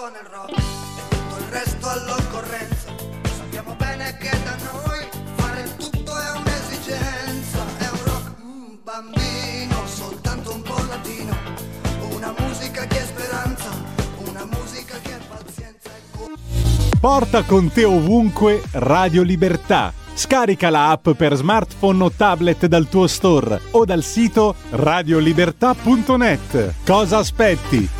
suona il rock e tutto il resto all'occorrenza. Sappiamo bene che da noi fare tutto è un'esigenza. È un rock mm, bambino, soltanto un po' latino. Una musica che è speranza, una musica che è pazienza. E Porta con te ovunque Radio Libertà. Scarica la app per smartphone o tablet dal tuo store o dal sito radiolibertà.net. Cosa aspetti?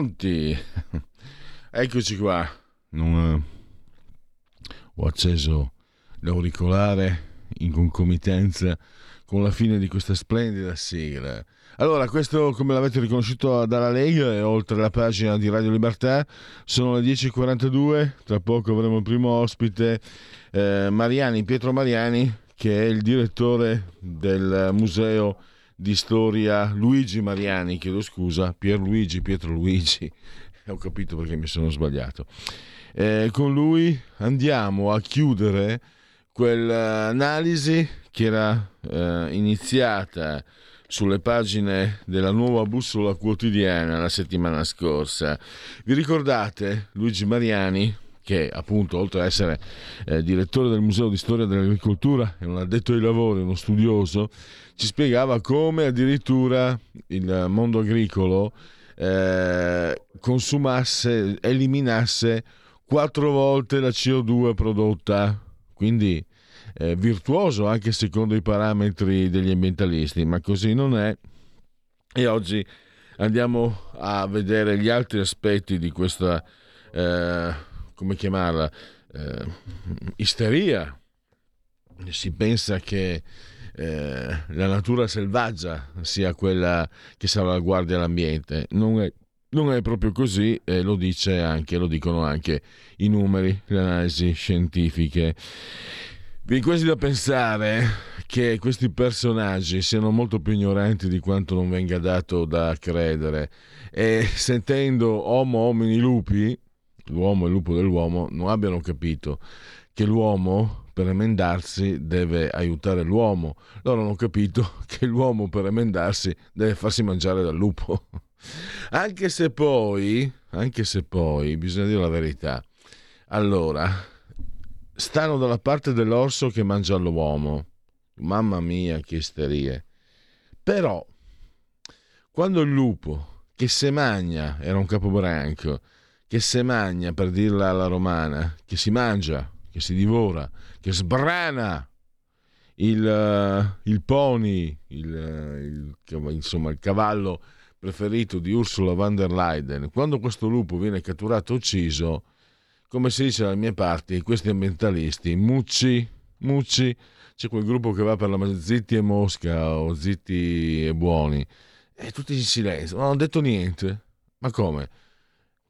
Pronti? Eccoci qua. Non, eh, ho acceso l'auricolare in concomitanza con la fine di questa splendida sigla. Allora, questo come l'avete riconosciuto dalla Lega è oltre la pagina di Radio Libertà, sono le 10.42, tra poco avremo il primo ospite, eh, Mariani, Pietro Mariani, che è il direttore del museo di storia Luigi Mariani, chiedo scusa, Pierluigi, Pietro Luigi, ho capito perché mi sono sbagliato. Eh, con lui andiamo a chiudere quell'analisi che era eh, iniziata sulle pagine della nuova bussola quotidiana la settimana scorsa. Vi ricordate Luigi Mariani, che appunto oltre ad essere eh, direttore del Museo di Storia dell'Agricoltura è un addetto ai lavori, uno studioso, ci spiegava come addirittura il mondo agricolo eh, consumasse, eliminasse quattro volte la CO2 prodotta, quindi eh, virtuoso anche secondo i parametri degli ambientalisti, ma così non è. E oggi andiamo a vedere gli altri aspetti di questa, eh, come chiamarla, eh, isteria. Si pensa che eh, la natura selvaggia sia quella che salvaguardia l'ambiente. Non è, non è proprio così, e lo, anche, lo dicono anche i numeri, le analisi scientifiche. Viene quasi da pensare che questi personaggi siano molto più ignoranti di quanto non venga dato da credere e sentendo Homo homini lupi, l'uomo e il lupo dell'uomo, non abbiano capito che l'uomo per emendarsi deve aiutare l'uomo. Loro hanno capito che l'uomo per emendarsi deve farsi mangiare dal lupo. Anche se poi, anche se poi, bisogna dire la verità. Allora, stanno dalla parte dell'orso che mangia l'uomo. Mamma mia, che isterie. Però, quando il lupo, che se magna, era un capobranco, che se magna, per dirla alla romana, che si mangia, che si divora, che sbrana il, uh, il pony, il, il, insomma il cavallo preferito di Ursula von der Leyen, quando questo lupo viene catturato e ucciso, come si dice dalle mie parti, questi ambientalisti, mucci, mucci, c'è quel gruppo che va per la zitti e mosca o zitti e buoni, e tutti in silenzio, non hanno detto niente. Ma come?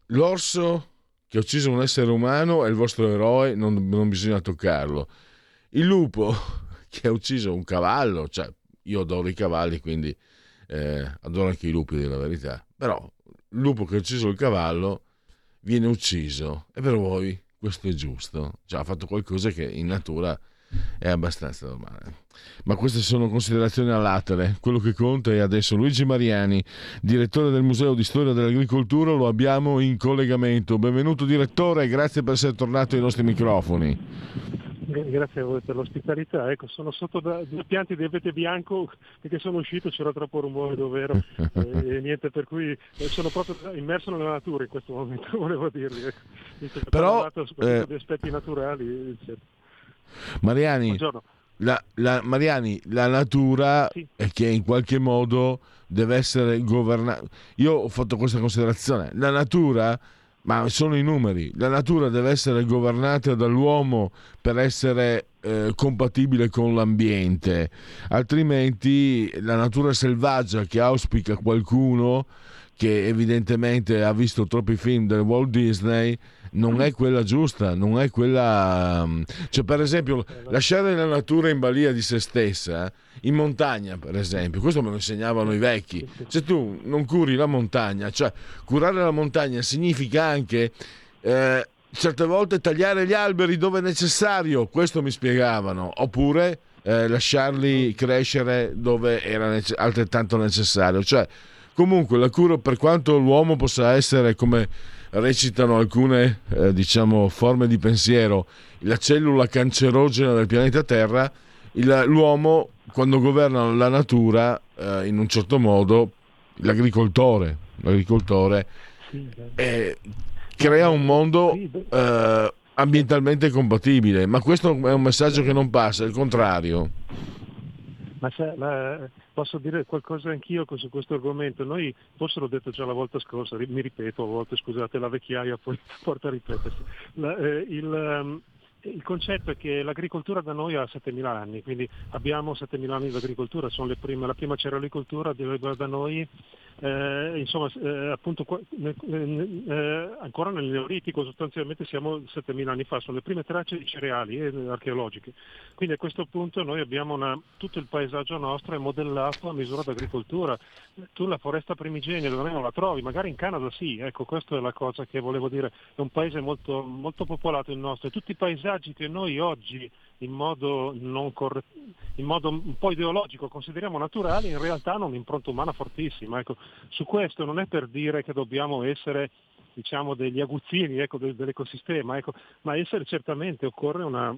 L'orso che ha ucciso un essere umano è il vostro eroe, non, non bisogna toccarlo. Il lupo che ha ucciso un cavallo, cioè io adoro i cavalli, quindi eh, adoro anche i lupi, della verità, però il lupo che ha ucciso il cavallo viene ucciso. E per voi questo è giusto, cioè ha fatto qualcosa che in natura è abbastanza normale. Ma queste sono considerazioni all'atere. Quello che conta è adesso Luigi Mariani, direttore del Museo di Storia dell'Agricoltura, lo abbiamo in collegamento. Benvenuto direttore, grazie per essere tornato ai nostri microfoni. Grazie a voi per l'ospitalità. Ecco, sono sotto da due pianti di abete bianco perché sono uscito, c'era troppo rumore dov'ero e, e, niente, per cui eh, sono proprio immerso nella natura in questo momento, volevo dirvi. Ecco. Però, eh, di aspetti naturali. Eccetera. Mariani, la, la, Mariani, la natura sì. è che in qualche modo deve essere governata. Io ho fatto questa considerazione. La natura ma sono i numeri. La natura deve essere governata dall'uomo per essere eh, compatibile con l'ambiente, altrimenti la natura selvaggia che auspica qualcuno che evidentemente ha visto troppi film del Walt Disney non è quella giusta, non è quella... Mm, cioè per esempio lasciare la natura in balia di se stessa, in montagna per esempio, questo me lo insegnavano i vecchi, se tu non curi la montagna, cioè curare la montagna significa anche... Eh, certe volte tagliare gli alberi dove è necessario, questo mi spiegavano, oppure eh, lasciarli crescere dove era altrettanto necessario. Cioè, comunque la cura, per quanto l'uomo possa essere come recitano alcune eh, diciamo, forme di pensiero, la cellula cancerogena del pianeta Terra, il, l'uomo quando governa la natura eh, in un certo modo, l'agricoltore, l'agricoltore eh, crea un mondo eh, ambientalmente compatibile, ma questo è un messaggio che non passa, è il contrario. Ma, ma, posso dire qualcosa anch'io su questo argomento? Noi, forse l'ho detto già la volta scorsa, mi ripeto a volte, scusate, la vecchiaia poi porta a ripetersi. La, eh, il, um, il concetto è che l'agricoltura da noi ha 7.000 anni, quindi abbiamo 7.000 anni di agricoltura, prime, la prima cerealicoltura da noi eh, insomma, eh, appunto, eh, ancora nel Neolitico sostanzialmente siamo 7.000 anni fa, sono le prime tracce di cereali eh, archeologiche. Quindi a questo punto noi abbiamo una, tutto il paesaggio nostro è modellato a misura d'agricoltura. Tu la foresta primigenia dove non la trovi, magari in Canada sì, ecco questa è la cosa che volevo dire, è un paese molto, molto popolato il nostro e tutti i paesaggi che noi oggi in modo, corre... in modo, un po' ideologico consideriamo naturali, in realtà hanno un'impronta umana fortissima. Ecco, su questo non è per dire che dobbiamo essere diciamo, degli aguzzini ecco, dell'ecosistema, ecco, ma essere certamente occorre una,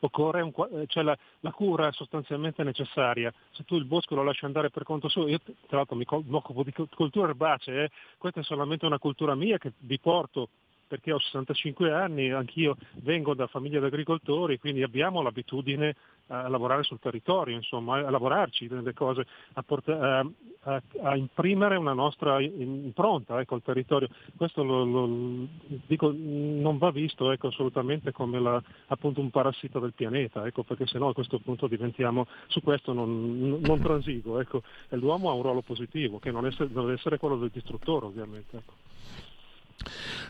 occorre un, cioè la, la, cura sostanzialmente necessaria. Se tu il bosco lo lasci andare per conto suo, io tra l'altro mi, occupo di cultura erbacee, eh, questa è solamente una cultura mia che vi porto perché ho 65 anni, anch'io vengo da famiglia di agricoltori, quindi abbiamo l'abitudine a lavorare sul territorio, insomma, a lavorarci nelle cose, a, porta- a, a imprimere una nostra impronta ecco, al territorio. Questo lo, lo, dico, non va visto ecco, assolutamente come la, appunto un parassita del pianeta, ecco, perché sennò a questo punto diventiamo, su questo non, non transigo. Ecco. L'uomo ha un ruolo positivo, che non, deve essere quello del distruttore ovviamente.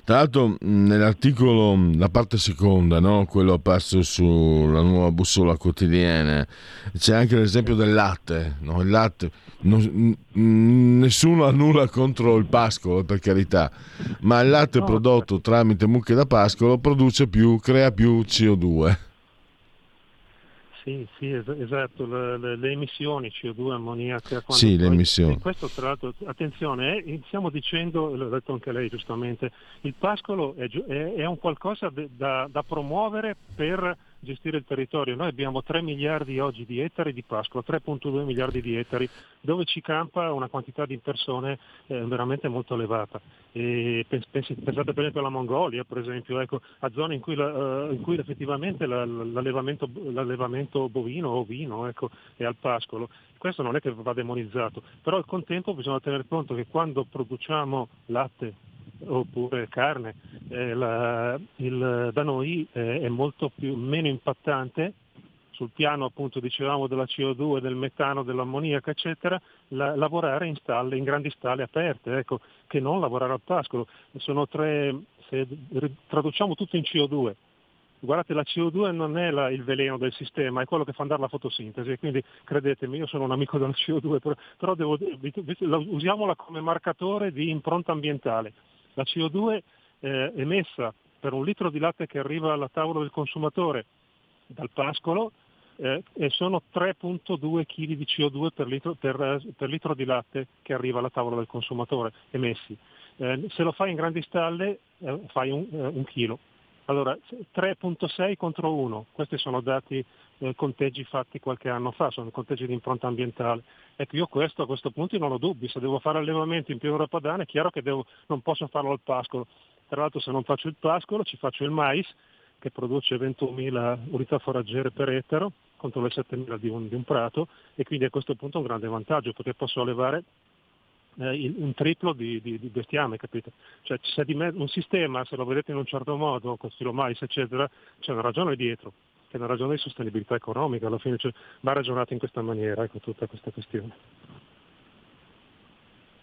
Tra l'altro nell'articolo, la parte seconda, no? quello apparso sulla nuova bussola quotidiana, c'è anche l'esempio del latte. No? Il latte non, nessuno ha nulla contro il pascolo, per carità, ma il latte prodotto tramite mucche da pascolo produce più, crea più CO2. Sì, sì, esatto, le, le, le emissioni CO2, ammoniaca. Sì, le emissioni. questo tra l'altro, attenzione, eh, stiamo dicendo, l'ha detto anche lei giustamente, il pascolo è, è, è un qualcosa de, da, da promuovere per gestire il territorio. Noi abbiamo 3 miliardi oggi di ettari di pascolo, 3.2 miliardi di ettari, dove ci campa una quantità di persone eh, veramente molto elevata. E pensate per esempio alla Mongolia, per esempio, ecco, a zone in cui, la, uh, in cui effettivamente la, l'allevamento, l'allevamento, bovino o ovino ecco, è al pascolo. Questo non è che va demonizzato, però al contempo bisogna tenere conto che quando produciamo latte oppure carne, eh, la, il, da noi eh, è molto più, meno impattante sul piano appunto dicevamo della CO2, del metano, dell'ammoniaca eccetera, la, lavorare in, stalle, in grandi stalle aperte, ecco, che non lavorare al pascolo. Sono tre, se traduciamo tutto in CO2, guardate la CO2 non è la, il veleno del sistema, è quello che fa andare la fotosintesi, quindi credetemi, io sono un amico della CO2, però, però devo, usiamola come marcatore di impronta ambientale. La CO2 eh, emessa per un litro di latte che arriva alla tavola del consumatore dal pascolo eh, e sono 3.2 kg di CO2 per litro, per, per litro, di latte che arriva alla tavola del consumatore emessi. Eh, se lo fai in grandi stalle eh, fai un, eh, un chilo Allora, 3.6 contro 1, questi sono dati eh, conteggi fatti qualche anno fa, sono conteggi di impronta ambientale. Ecco, io questo a questo punto non ho dubbi, se devo fare allevamento in pianura padana è chiaro che devo, non posso farlo al pascolo. Tra l'altro se non faccio il pascolo ci faccio il mais che produce 21.000 unità foraggere per ettaro contro le 7.000 di un, di un prato e quindi a questo punto è un grande vantaggio perché posso allevare eh, un triplo di, di, di, bestiame, capite? Cioè c'è di me- un sistema, se lo vedete in un certo modo, con stilo mais, eccetera, c'è una ragione dietro, che è una ragione di sostenibilità economica, alla fine cioè, va ragionato in questa maniera, ecco tutta questa questione.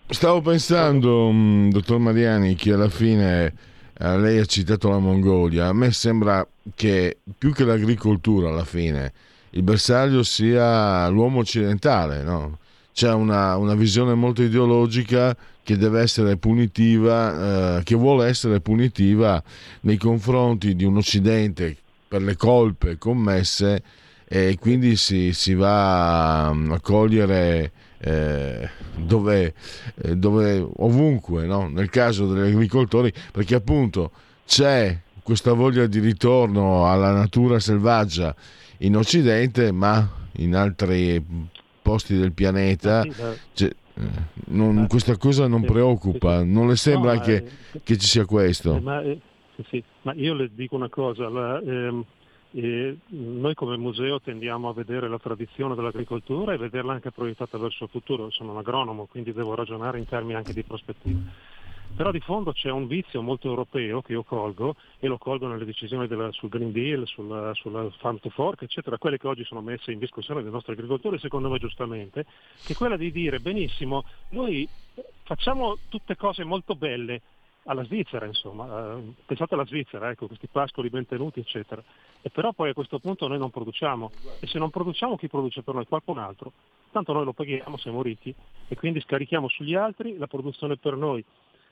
Stavo pensando, mm, dottor Mariani, che alla fine eh, lei ha citato la Mongolia, a me sembra che più che l'agricoltura alla fine il bersaglio sia l'uomo occidentale, no? c'è una, una visione molto ideologica che deve essere punitiva, eh, che vuole essere punitiva nei confronti di un Occidente per le colpe commesse e quindi si, si va a cogliere eh, dove, eh, dove, ovunque, no? nel caso degli agricoltori, perché appunto c'è questa voglia di ritorno alla natura selvaggia in Occidente, ma in altri posti del pianeta. Cioè, non, questa cosa non preoccupa, non le sembra no, che, eh, che, ci sia questo? Sì, ma, io le dico una cosa, la, ehm, eh, noi come museo tendiamo a vedere la tradizione dell'agricoltura e vederla anche proiettata verso il futuro, sono un agronomo, quindi devo ragionare in termini anche di prospettiva. Però di fondo c'è un vizio molto europeo che io colgo e lo colgo nelle decisioni della, sul Green Deal, sulla, sulla Farm to Fork, eccetera, quelle che oggi sono messe in discussione dai nostri agricoltori, secondo me giustamente, che è quella di dire benissimo, noi facciamo tutte cose molto belle alla Svizzera, insomma, eh, pensate alla Svizzera, ecco, questi pascoli ben tenuti, eccetera. E però poi a questo punto noi non produciamo e se non produciamo chi produce per noi? Qualcun altro. Tanto noi lo paghiamo, siamo ricchi e quindi scarichiamo sugli altri la produzione per noi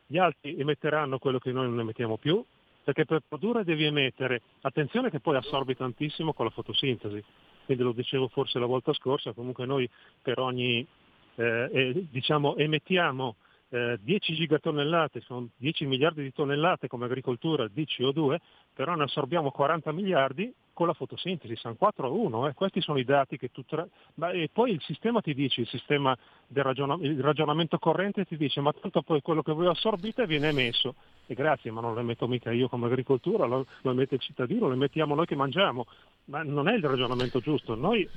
gli altri emetteranno quello che noi non emettiamo più, perché per produrre devi emettere, attenzione che poi assorbi tantissimo con la fotosintesi, quindi lo dicevo forse la volta scorsa, comunque noi per ogni, eh, eh, diciamo, emettiamo eh, 10 gigatonnellate, sono 10 miliardi di tonnellate come agricoltura di CO2, però ne assorbiamo 40 miliardi con la fotosintesi, sono 4 a 1, eh. questi sono i dati che tu... Tra... Ma, e poi il sistema ti dice, il sistema del ragiona... il ragionamento corrente ti dice ma tanto poi quello che voi assorbite viene emesso. E grazie, ma non lo emetto mica io come agricoltura, lo, lo emette il cittadino, lo emettiamo noi che mangiamo. Ma non è il ragionamento giusto. Noi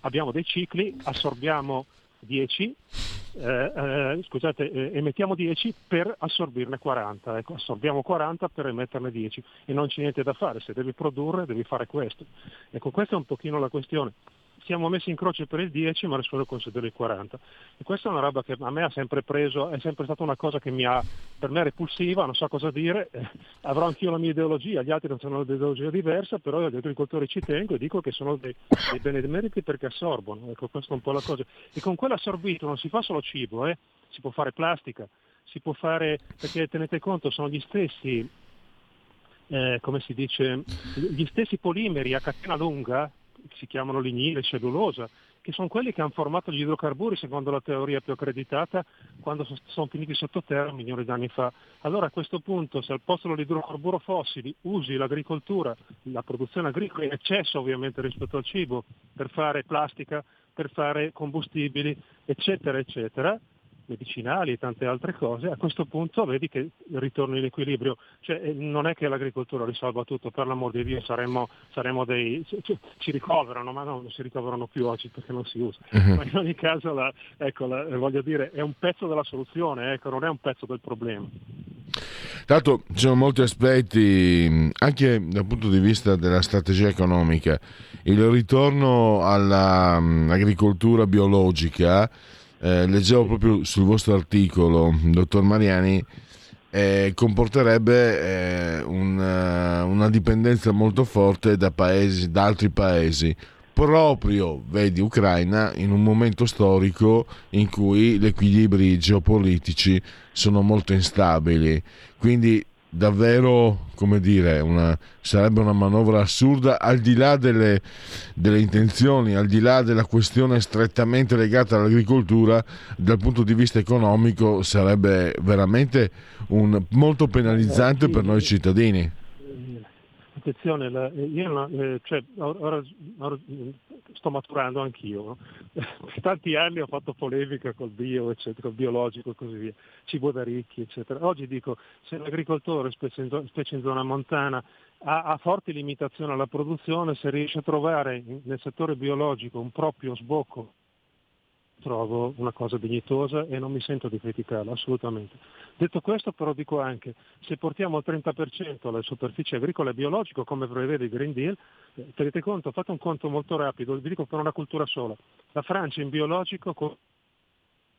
abbiamo dei cicli, assorbiamo 10, eh, eh, scusate, eh, emettiamo 10 per assorbirne 40, ecco, assorbiamo 40 per emetterne 10 e non c'è niente da fare, se devi produrre devi fare questo. Ecco, questa è un pochino la questione siamo messi in croce per il 10 ma nessuno considera il 40 e questa è una roba che a me ha sempre preso, è sempre stata una cosa che mi ha, per me repulsiva, non so cosa dire, eh, avrò anch'io la mia ideologia, gli altri non hanno un'ideologia diversa, però gli agricoltori ci tengo e dico che sono dei, dei benemeriti perché assorbono, ecco questa è un po' la cosa. E con quell'assorbito non si fa solo cibo, eh? si può fare plastica, si può fare, perché tenete conto, sono gli stessi eh, come si dice, gli stessi polimeri a catena lunga si chiamano lignile, cellulosa, che sono quelli che hanno formato gli idrocarburi secondo la teoria più accreditata quando sono finiti sottoterra milioni di anni fa. Allora a questo punto se al posto dell'idrocarburo fossili usi l'agricoltura, la produzione agricola in eccesso ovviamente rispetto al cibo, per fare plastica, per fare combustibili, eccetera, eccetera, medicinali e tante altre cose, a questo punto vedi che ritorno in equilibrio. Cioè, eh, non è che l'agricoltura risolva tutto, per l'amor di Dio saremmo, saremmo dei... ci ricoverano, ma no, non si ricoverano più oggi perché non si usa. Uh-huh. Ma in ogni caso, la, ecco, la, voglio dire, è un pezzo della soluzione, ecco, non è un pezzo del problema. Tanto ci sono molti aspetti, anche dal punto di vista della strategia economica. Il ritorno all'agricoltura biologica eh, leggevo proprio sul vostro articolo, dottor Mariani, eh, comporterebbe eh, un, uh, una dipendenza molto forte da, paesi, da altri paesi, proprio, vedi, Ucraina, in un momento storico in cui gli equilibri geopolitici sono molto instabili. Quindi davvero, come dire, una, sarebbe una manovra assurda al di là delle, delle, intenzioni, al di là della questione strettamente legata all'agricoltura, dal punto di vista economico sarebbe veramente un, molto penalizzante per noi cittadini. Attenzione, la, io eh, cioè, ora, ora, sto maturando anch'io. Per tanti anni ho fatto polemica col bio, eccetera, col biologico e così via, cibo da ricchi, eccetera. Oggi dico, se l'agricoltore, specie in, specie in zona montana, ha, ha forti limitazioni alla produzione, se riesce a trovare nel settore biologico un proprio sbocco trovo una cosa dignitosa e non mi sento di criticarla assolutamente. Detto questo però dico anche, se portiamo al 30% le superfici agricole biologiche come prevede il Green Deal, eh, tenete conto, fate un conto molto rapido, vi dico per una cultura sola, la Francia in biologico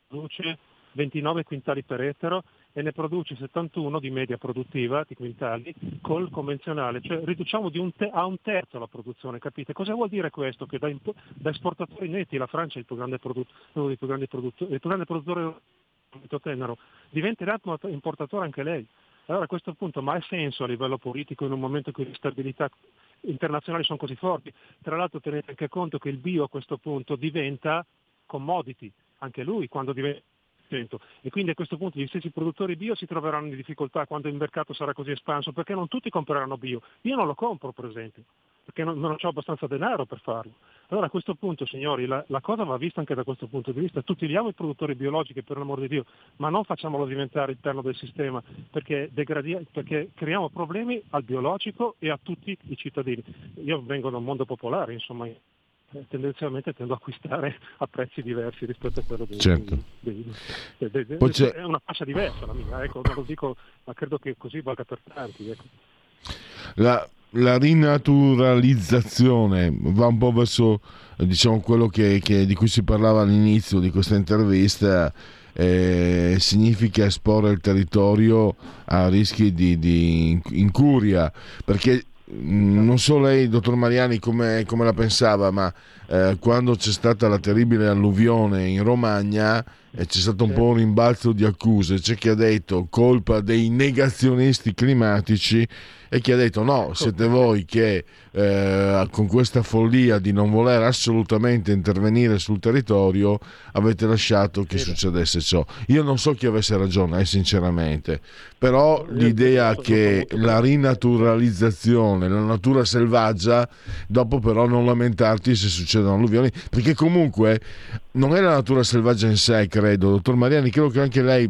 produce 29 quintali per ettaro e ne produce 71 di media produttiva di quintali col convenzionale, cioè riduciamo un te- a un terzo la produzione, capite? Cosa vuol dire questo? Che da, imp- da esportatori netti la Francia è il più grande, produ- uno dei più grandi produttori, il più grande produttore tenero, diventerà importatore anche lei. Allora a questo punto, ma ha senso a livello politico in un momento in cui le stabilità internazionali sono così forti? Tra l'altro tenete anche conto che il bio a questo punto diventa commodity, anche lui quando diventa e quindi a questo punto gli stessi produttori bio si troveranno in difficoltà quando il mercato sarà così espanso perché non tutti compreranno bio. Io non lo compro per esempio perché non, non ho abbastanza denaro per farlo. Allora a questo punto, signori, la, la, cosa va vista anche da questo punto di vista. Tuteliamo i produttori biologici, per l'amor di Dio, ma non facciamolo diventare il perno del sistema, perché, perché, creiamo problemi al biologico e a tutti i cittadini. Io vengo da un mondo popolare, insomma, tendenzialmente tendo a acquistare a prezzi diversi rispetto a quello dei, certo. dei, dei, dei, è una fascia diversa la mia, ecco, non lo dico, ma credo che così valga per tanti. Ecco. La, la, rinaturalizzazione va un po' verso diciamo, quello che, che, di cui si parlava all'inizio di questa intervista. Eh, significa esporre il territorio a rischi di, di incuria perché non so lei, dottor Mariani, come, come la pensava, ma eh, quando c'è stata la terribile alluvione in Romagna eh, c'è stato un po' un rimbalzo di accuse. C'è chi ha detto colpa dei negazionisti climatici e chi ha detto no, siete voi che eh, con questa follia di non voler assolutamente intervenire sul territorio avete lasciato che succedesse ciò. Io non so chi avesse ragione, eh, sinceramente, però l'idea che la rinaturalizzazione, la natura selvaggia, dopo però non lamentarti se succedono alluvioni, perché comunque non è la natura selvaggia in sé, credo, dottor Mariani, credo che anche lei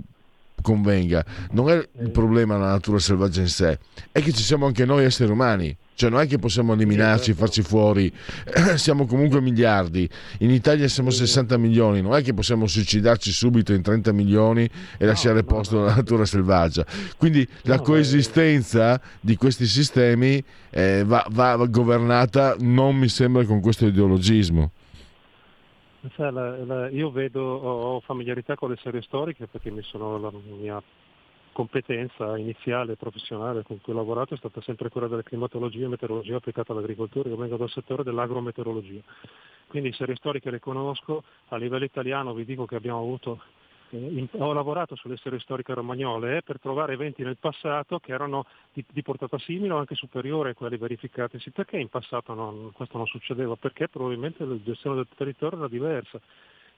convenga, non è il problema la natura selvaggia in sé, è che ci siamo anche noi esseri umani. Cioè non è che possiamo eliminarci, farci fuori, siamo comunque miliardi, in Italia siamo 60 milioni, non è che possiamo suicidarci subito in 30 milioni e lasciare posto alla natura selvaggia. Quindi la coesistenza di questi sistemi eh, va, va governata, non mi sembra, con questo ideologismo. La, la, io vedo, ho familiarità con le serie storiche perché mi sono, la mia competenza iniziale professionale con cui ho lavorato è stata sempre quella della climatologia e meteorologia applicata all'agricoltura, io vengo dal settore dell'agrometeorologia. Quindi serie storiche le conosco, a livello italiano vi dico che abbiamo avuto eh, ho lavorato sulle storie storiche romagnole per trovare eventi nel passato che erano di, di, portata simile o anche superiore a quelli verificatisi. Perché in passato non, questo non succedeva? Perché probabilmente la gestione del territorio era diversa.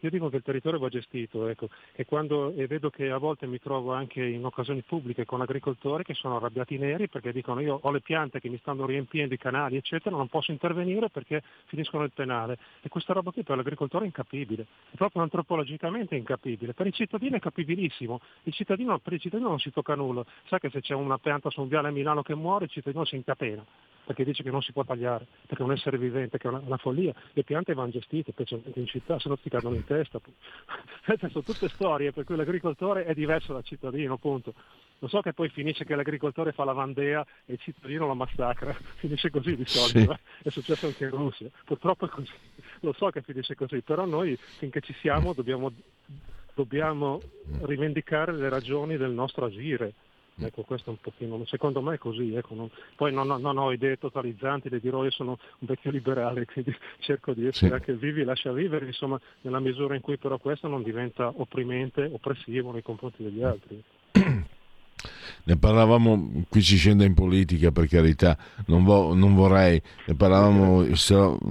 Io dico che il territorio va gestito ecco, e, quando, e vedo che a volte mi trovo anche in occasioni pubbliche con agricoltori che sono arrabbiati neri perché dicono io ho le piante che mi stanno riempiendo i canali eccetera, non posso intervenire perché finiscono il penale e questa roba qui per l'agricoltore è incapibile, è proprio antropologicamente incapibile, per il cittadino è capibilissimo, il cittadino, per il cittadino non si tocca nulla, sa che se c'è una pianta su un viale a Milano che muore il cittadino si incapena perché dice che non si può tagliare, perché è un essere vivente, che è una, una follia. Le piante vanno gestite, specialmente in città, se no ti cadono in testa. sono tutte storie per cui l'agricoltore è diverso dal cittadino, appunto. Lo so che poi finisce che l'agricoltore fa la vandea e il cittadino la massacra, finisce così di solito, sì. è successo anche in Russia, purtroppo è così, lo so che finisce così, però noi finché ci siamo dobbiamo, dobbiamo rivendicare le ragioni del nostro agire, Ecco, questo è un pochino, secondo me è così, ecco, non, poi non, non, ho idee totalizzanti, le dirò io sono un vecchio liberale, quindi cerco di essere sì. anche vivi, lascia vivere, insomma, nella misura in cui però questo non diventa opprimente, oppressivo nei confronti degli altri. ne parlavamo, qui ci scende in politica per carità, non, vo, non vorrei, ne parlavamo,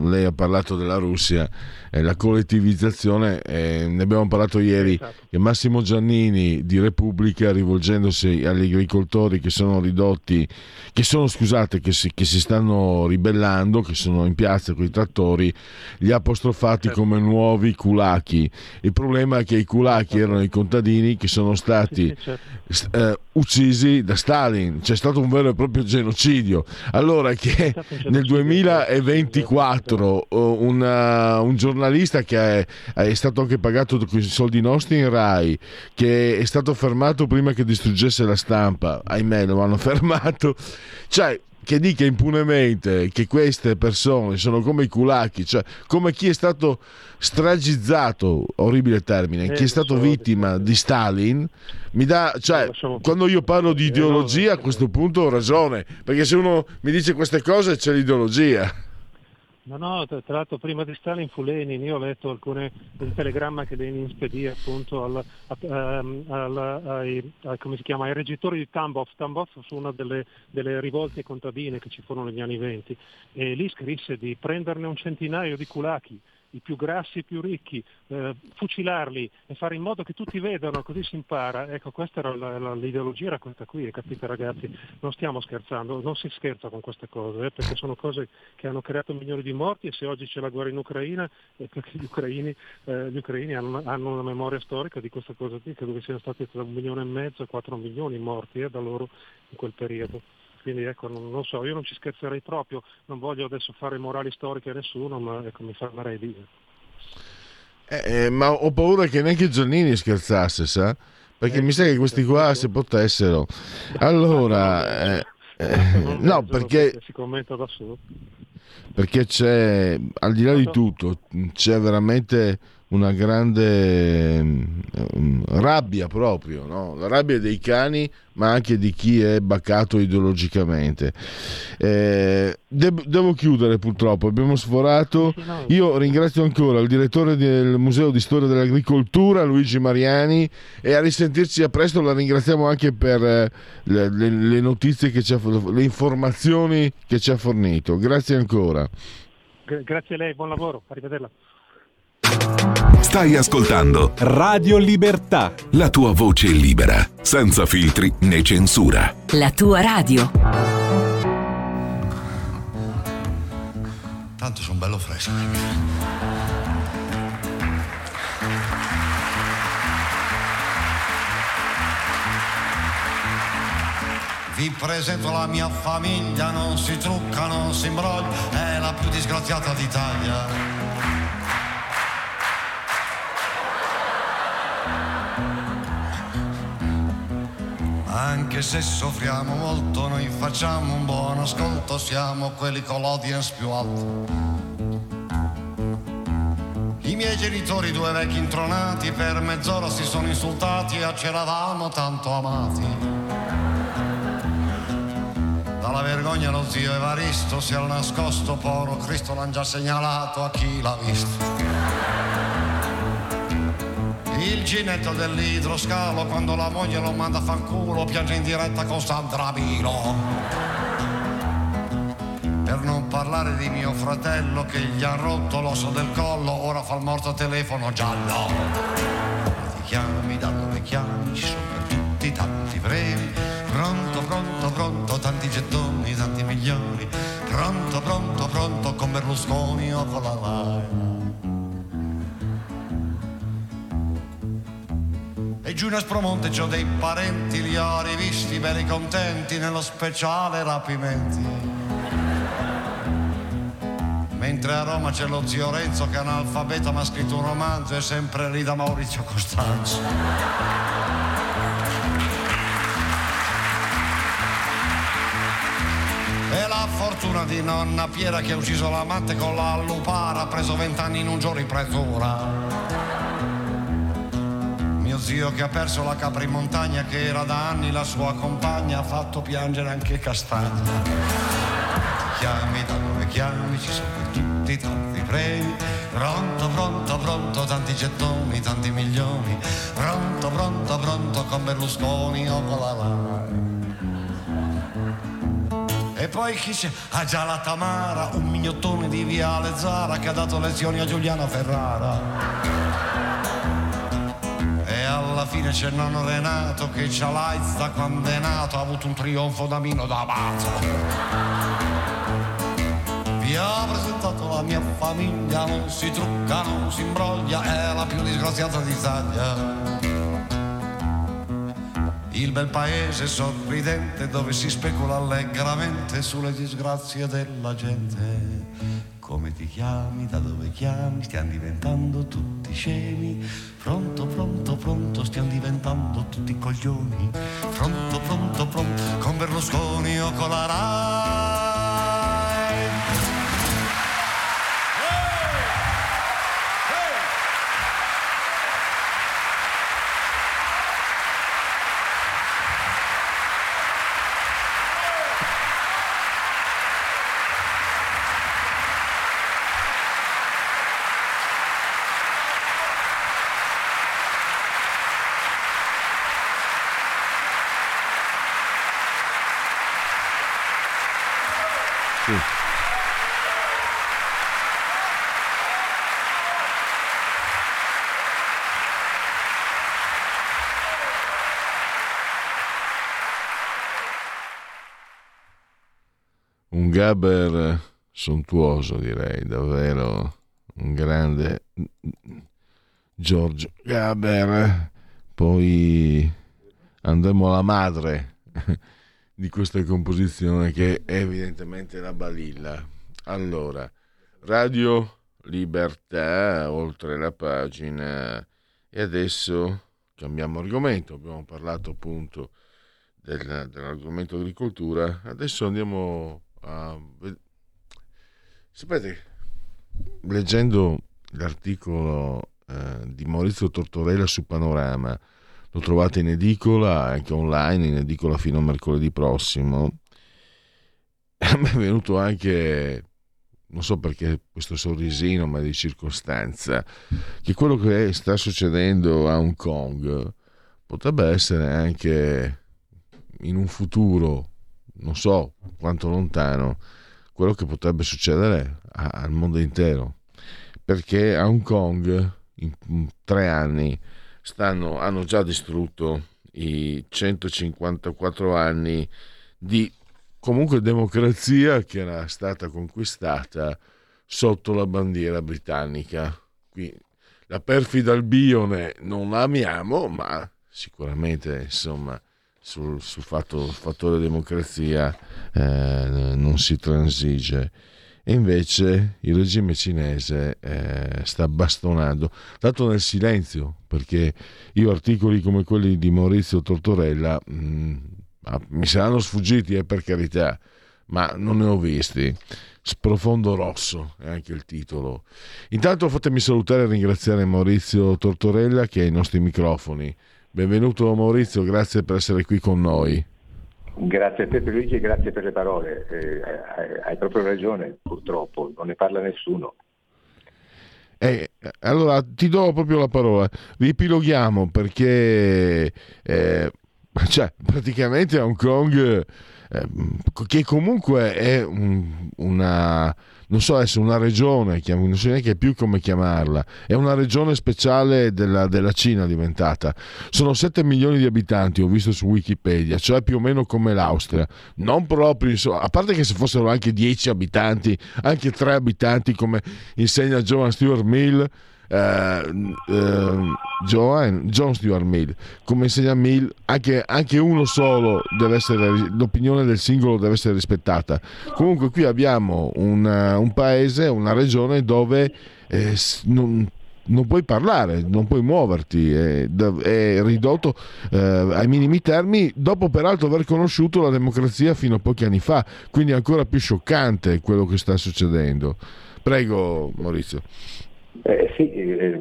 lei ha parlato della Russia, eh, la collettivizzazione, eh, ne abbiamo parlato ieri, esatto. che Massimo Giannini di Repubblica rivolgendosi agli agricoltori che sono ridotti, che sono scusate, che si, che si stanno ribellando, che sono in piazza con i trattori, li ha apostrofati certo. come nuovi culacchi. Il problema è che i culacchi certo. erano i contadini che sono stati certo. eh, uccisi da Stalin, c'è stato un vero e proprio genocidio. Allora che nel 2024 una, un giornalista che è, è, stato anche pagato con i soldi nostri in Rai, che è stato fermato prima che distruggesse la stampa, ahimè lo hanno fermato, cioè che dica impunemente che queste persone sono come i culacchi, cioè come chi è stato stragizzato, orribile termine, eh, chi è stato vittima di Stalin, mi dà, cioè, quando io parlo di ideologia a questo punto ho ragione, perché se uno mi dice queste cose c'è l'ideologia. No, no, tra l'altro prima di Stalin fu Lenin, io ho letto alcune, un telegramma che Lenin spedì appunto al, ehm, al, ai, ai, reggitori di Tambov. Tambov fu una delle, delle, rivolte contadine che ci furono negli anni venti e lì scrisse di prenderne un centinaio di kulaki i più grassi e più ricchi, eh, fucilarli e fare in modo che tutti vedano, così si impara. Ecco, questa era la, la, l'ideologia, era questa qui, capite ragazzi? Non stiamo scherzando, non si scherza con queste cose, eh, perché sono cose che hanno creato milioni di morti e se oggi c'è la guerra in Ucraina è perché gli ucraini, eh, gli ucraini hanno, hanno, una memoria storica di questa cosa qui, credo che siano stati tra un milione e mezzo e quattro milioni morti eh, da loro in quel periodo. Quindi ecco, non, non, so, io non ci scherzerei proprio, non voglio adesso fare morali storiche a nessuno, ma ecco, mi fermerei lì. Eh, eh, ma ho paura che neanche Giannini scherzasse, sa? Perché eh, mi sa che questi qua se potessero. Allora, eh, eh, no, perché si commenta da solo. Perché c'è, al di là di tutto, c'è veramente una grande um, rabbia proprio, no? la rabbia dei cani ma anche di chi è baccato ideologicamente. Eh, de- devo chiudere purtroppo, abbiamo sforato. Io ringrazio ancora il direttore del Museo di Storia dell'Agricoltura, Luigi Mariani, e a risentirci a presto, la ringraziamo anche per eh, le, le, le, notizie che ci ha, le informazioni che ci ha fornito. Grazie ancora. Grazie a lei, buon lavoro, arrivederla. Stai ascoltando Radio Libertà. La tua voce libera, senza filtri né censura. La tua radio. Tanto sono bello fresco. Vi presento la mia famiglia, non si trucca, non si imbroglia, è la più disgraziata d'Italia. Se soffriamo molto, noi facciamo un buon ascolto, siamo quelli con l'audience più alto. I miei genitori, due vecchi intronati, per mezz'ora si sono insultati e c'eravamo tanto amati. Dalla vergogna lo zio Evaristo si era nascosto, poro Cristo l'han già segnalato a chi l'ha visto. Il ginetto dell'idroscalo quando la moglie lo manda a fanculo piange in diretta con Sandra Milo. Per non parlare di mio fratello che gli ha rotto l'osso del collo, ora fa il morto telefono giallo. Ti chiami, da dove chiami, sono tutti tanti premi. Pronto, pronto, pronto, tanti gettoni, tanti milioni. Pronto, pronto, pronto, con Berlusconi o con la Rai. E giù in Aspromonte c'ho dei parenti, li ho rivisti belli contenti nello speciale rapimenti. Mentre a Roma c'è lo zio Renzo che è analfabeto ma ha scritto un romanzo e sempre lì da Maurizio Costanzo. E la fortuna di nonna Piera che ha ucciso l'amante con la lupara, ha preso vent'anni in un giorno in pretura zio che ha perso la capra in montagna che era da anni la sua compagna ha fatto piangere anche Castagna chiami da dove chiami ci sono tutti tanti premi pronto pronto pronto tanti gettoni tanti milioni pronto pronto pronto con Berlusconi o con la Rai poi chi c'è? Ah già la Tamara, un mignottone di Viale Zara che ha dato lezioni a Giuliana Ferrara. Alla fine c'è il nonno Renato che c'ha l'AIDS da quando è nato, ha avuto un trionfo da Mino d'Amato vi ha presentato la mia famiglia, non si trucca, non si imbroglia, è la più disgraziata d'Italia. Il bel paese sorridente dove si specula allegramente sulle disgrazie della gente. Chiami, da dove chiami, stiamo diventando tutti scemi. Pronto, pronto, pronto, stiamo diventando tutti coglioni. Pronto, pronto, pronto, con Berlusconi o con la Rai. Gaber sontuoso, direi, davvero un grande Giorgio Gaber. Poi andremo alla madre di questa composizione che è evidentemente la balilla. Allora, Radio Libertà, oltre la pagina, e adesso cambiamo argomento. Abbiamo parlato appunto del, dell'argomento agricoltura, adesso andiamo Uh, sapete, leggendo l'articolo uh, di Maurizio Tortorella su Panorama, lo trovate in edicola, anche online, in edicola fino a mercoledì prossimo. A me è venuto anche, non so perché questo sorrisino, ma di circostanza, che quello che sta succedendo a Hong Kong potrebbe essere anche in un futuro non so quanto lontano, quello che potrebbe succedere al mondo intero. Perché a Hong Kong in tre anni stanno, hanno già distrutto i 154 anni di comunque democrazia che era stata conquistata sotto la bandiera britannica. Qui la perfida Albione non la amiamo, ma sicuramente insomma sul, sul fatto, fattore democrazia eh, non si transige. E invece il regime cinese eh, sta bastonando, dato nel silenzio, perché io articoli come quelli di Maurizio Tortorella mh, mm, mi saranno sfuggiti, eh, per carità, ma non ne ho visti. Sprofondo rosso è anche il titolo. Intanto fatemi salutare e ringraziare Maurizio Tortorella che ha i nostri microfoni Benvenuto Maurizio, grazie per essere qui con noi. Grazie a te Luigi e grazie per le parole. Eh, hai proprio ragione, purtroppo, non ne parla nessuno. Eh, allora ti do proprio la parola. Ripiloghiamo perché eh, cioè, praticamente Hong Kong, eh, che comunque è un, una non so adesso una regione, non so neanche più come chiamarla, è una regione speciale della, della Cina diventata. Sono 7 milioni di abitanti, ho visto su Wikipedia, cioè più o meno come l'Austria. Non proprio, insomma, a parte che se fossero anche 10 abitanti, anche 3 abitanti come insegna Joan Stuart Mill, Uh, uh, John, John Stuart Mill come insegna Mill anche, anche, uno solo deve essere l'opinione del singolo deve essere rispettata comunque qui abbiamo una, un paese una regione dove eh, non, non puoi parlare, non puoi muoverti, è, è ridotto eh, ai minimi termini, dopo peraltro aver conosciuto la democrazia fino a pochi anni fa, quindi è ancora più scioccante quello che sta succedendo. Prego Maurizio. Eh, sì, eh,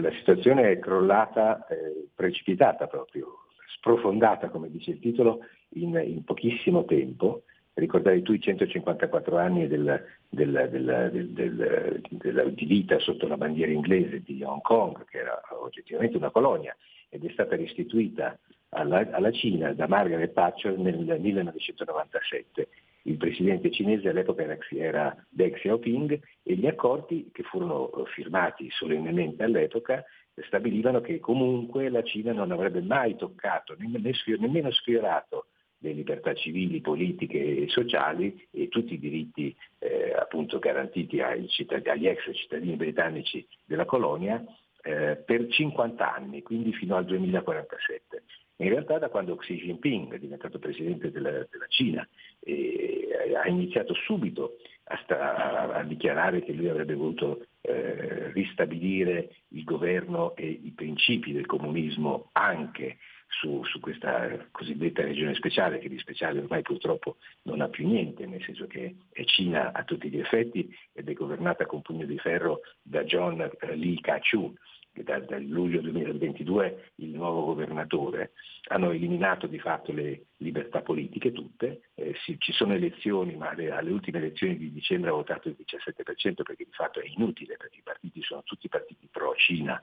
la situazione è crollata, eh, precipitata proprio, sprofondata, come dice il titolo, in, in pochissimo tempo. Ricordavi tu i 154 anni del, del, del, di vita sotto la bandiera inglese di Hong Kong, che era oggettivamente una colonia, ed è stata restituita alla, alla Cina da Margaret Thatcher nel 1997 il presidente cinese all'epoca era Deng Xiaoping e gli accordi che furono firmati solennemente all'epoca stabilivano che comunque la Cina non avrebbe mai toccato, nemmeno sfiorato le libertà civili, politiche e sociali e tutti i diritti eh, appunto garantiti cittad- agli ex cittadini britannici della colonia eh, per 50 anni, quindi fino al 2047. In realtà da quando Xi Jinping è diventato presidente della, della Cina eh, ha iniziato subito a, sta, a, dichiarare che lui avrebbe voluto eh, ristabilire il governo e i principi del comunismo anche su, su, questa cosiddetta regione speciale, che di speciale ormai purtroppo non ha più niente, nel senso che è Cina a tutti gli effetti ed è governata con pugno di ferro da John Lee Ka-chu, che da, dal luglio 2022 il nuovo governatore, hanno eliminato di fatto le libertà politiche tutte, eh, sì, ci sono elezioni ma alle, alle, ultime elezioni di dicembre ha votato il 17% perché di fatto è inutile perché i partiti sono tutti partiti pro Cina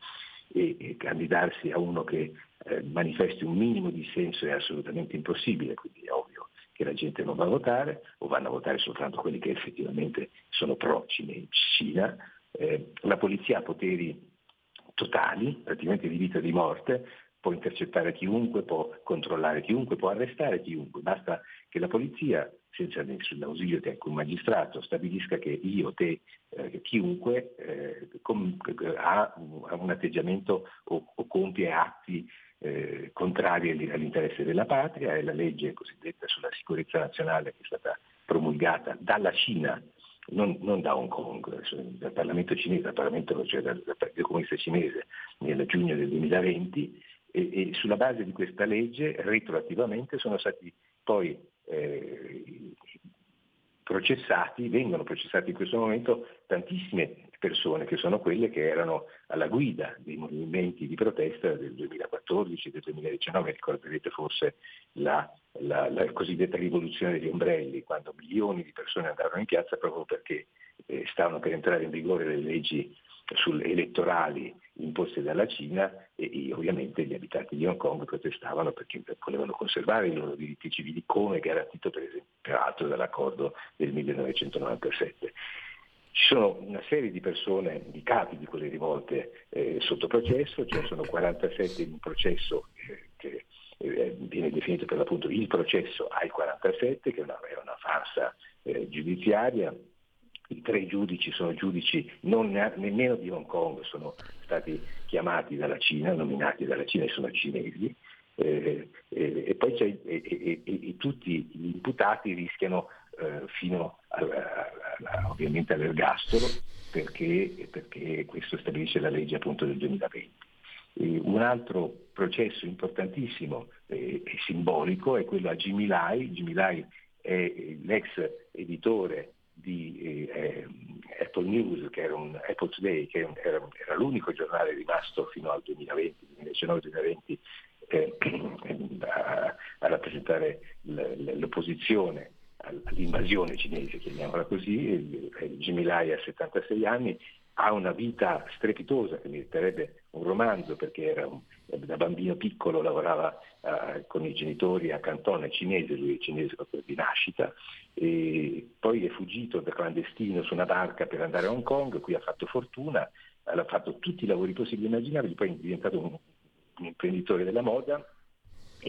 e, e candidarsi a uno che eh, manifesti un minimo di senso è assolutamente impossibile, quindi è ovvio che la gente non va a votare o vanno a votare soltanto quelli che effettivamente sono pro Cina. Eh, la polizia ha poteri totali, praticamente di vita e di morte, può intercettare chiunque, può controllare chiunque, può arrestare chiunque, basta che la polizia, senza nessun ausilio di alcun magistrato, stabilisca che io, te, eh, chiunque eh, com- ha, un atteggiamento o, o compie atti eh, contrari all'interesse della patria, è la legge cosiddetta sulla sicurezza nazionale che è stata promulgata dalla Cina non, non, da Hong Kong, dal Parlamento cinese, dal Parlamento, cioè dal, dal Partito Comunista Cinese nel giugno del 2020 e, e, sulla base di questa legge retroattivamente sono stati poi eh, processati, vengono processati in questo momento tantissime persone che sono quelle che erano alla guida dei movimenti di protesta del 2014 del 2019, ricorderete forse la, la, la, cosiddetta rivoluzione degli ombrelli, quando milioni di persone andarono in piazza proprio perché eh, stavano per entrare in vigore le leggi elettorali imposte dalla Cina e, e, ovviamente gli abitanti di Hong Kong protestavano perché volevano conservare i loro diritti civili come garantito per esempio, peraltro dall'accordo del 1997. Ci sono una serie di persone, di capi di quelle rivolte eh, sotto processo, ce ne sono 47 in un processo eh, che eh, viene definito per l'appunto il processo ai 47, che è una, è una farsa eh, giudiziaria. I tre giudici sono giudici non ne, nemmeno di Hong Kong, sono stati chiamati dalla Cina, nominati dalla Cina e sono cinesi. Eh, eh, e poi c'è, e, e, tutti gli imputati rischiano eh, fino a, a, a, ovviamente all'ergastolo perché, perché, questo stabilisce la legge appunto del 2020. E un altro processo importantissimo e simbolico è quello a Jimmy Lai. Jimmy Lai è l'ex editore di eh, Apple News, che era un Apple Today, che era, era, l'unico giornale rimasto fino al 2020, 2019-2020 eh, a, a, rappresentare l'opposizione all'invasione cinese, chiamiamola così, Jimmy ha 76 anni, ha una vita strepitosa che meriterebbe un romanzo perché un, da bambino piccolo lavorava uh, con i genitori a Cantone cinese, lui è cinese proprio di nascita, e poi è fuggito da clandestino su una barca per andare a Hong Kong, qui ha fatto fortuna, ha fatto tutti i lavori possibili e immaginabili, poi è diventato un, un imprenditore della moda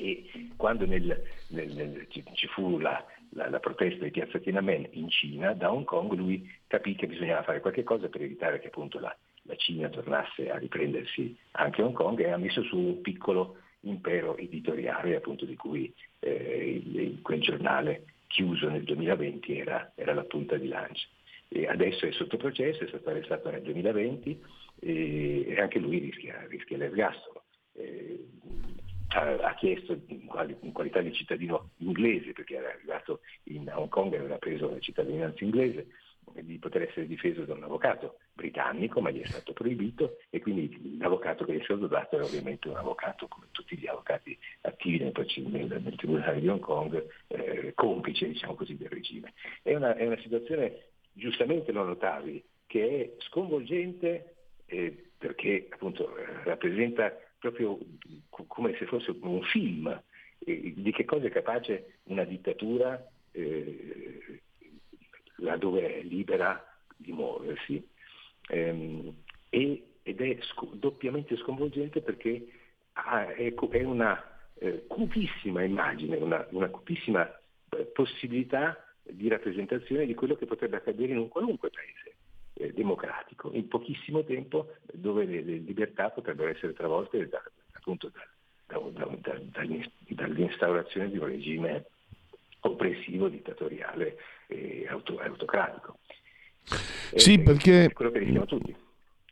e quando nel, nel, nel, ci, ci, fu la, la, la, protesta di piazza Tiananmen in Cina, da Hong Kong lui capì che bisognava fare qualche cosa per evitare che appunto la, la Cina tornasse a riprendersi anche Hong Kong e ha messo su un piccolo impero editoriale appunto di cui eh, quel giornale chiuso nel 2020 era, era la punta di lancia. E adesso è sotto processo, è stato arrestato nel 2020 e, e anche lui rischia, rischia l'ergastolo. Eh, ha chiesto in qualità di cittadino inglese, perché era arrivato in Hong Kong e aveva preso la cittadinanza inglese, di poter essere difeso da un avvocato britannico, ma gli è stato proibito e quindi l'avvocato che gli è stato dato era ovviamente un avvocato, come tutti gli avvocati attivi nel, nel, nel Tribunale di Hong Kong, eh, complice diciamo così, del regime. È una, è una, situazione, giustamente lo notavi, che è sconvolgente eh, perché appunto rappresenta proprio come se fosse un film. Eh, di che cosa è capace una dittatura eh, laddove è libera di muoversi? Ehm, e, ed è sc- doppiamente sconvolgente perché ha, è, è, una eh, cupissima immagine, una, una cupissima eh, possibilità di rappresentazione di quello che potrebbe accadere in un qualunque paese eh, democratico, in pochissimo tempo dove le, le libertà potrebbero essere travolte da, appunto da, da, dall'instaurazione di un regime oppressivo, dittatoriale e auto, autocratico. Sì, e, perché... quello che diciamo tutti.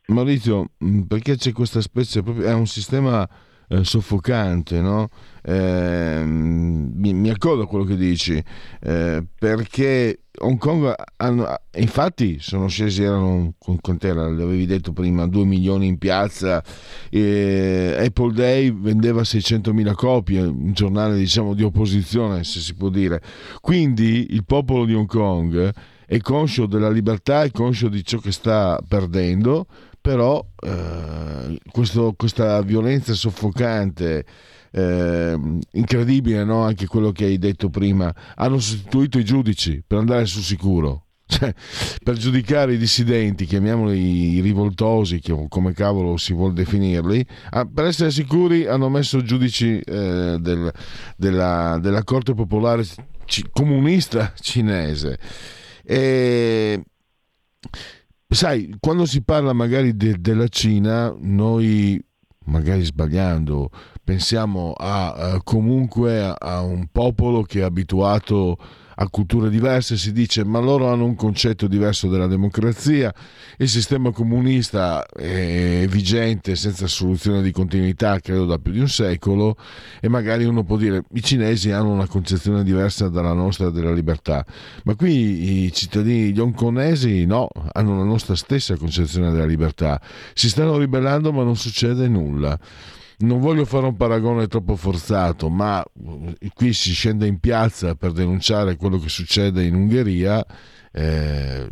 Maurizio, perché c'è questa specie, è un sistema eh, soffocante, no? eh, mi, mi, accorgo a quello che dici, eh, perché Hong Kong, hanno, infatti sono scesi, erano, con te l'avevi detto prima, 2 milioni in piazza, Apple Day vendeva 600.000 copie, un giornale diciamo di opposizione se si può dire, quindi il popolo di Hong Kong è conscio della libertà, è conscio di ciò che sta perdendo, però eh, questo, questa violenza soffocante, eh, incredibile, no? anche quello che hai detto prima, hanno sostituito i giudici per andare sul sicuro. Cioè, per giudicare i dissidenti, chiamiamoli i rivoltosi, come cavolo si vuol definirli, per essere sicuri hanno messo giudici eh, del, della, della, Corte Popolare Comunista cinese. E sai, quando si parla magari de, della Cina, noi magari sbagliando, pensiamo a, a comunque a, a, un popolo che è abituato a culture diverse, si dice ma loro hanno un concetto diverso della democrazia, il sistema comunista è vigente senza soluzione di continuità credo da più di un secolo e magari uno può dire i cinesi hanno una concezione diversa dalla nostra della libertà, ma qui i cittadini gli hongkonesi no, hanno la nostra stessa concezione della libertà, si stanno ribellando ma non succede nulla non voglio fare un paragone troppo forzato, ma eh, qui si scende in piazza per denunciare quello che succede in Ungheria, eh,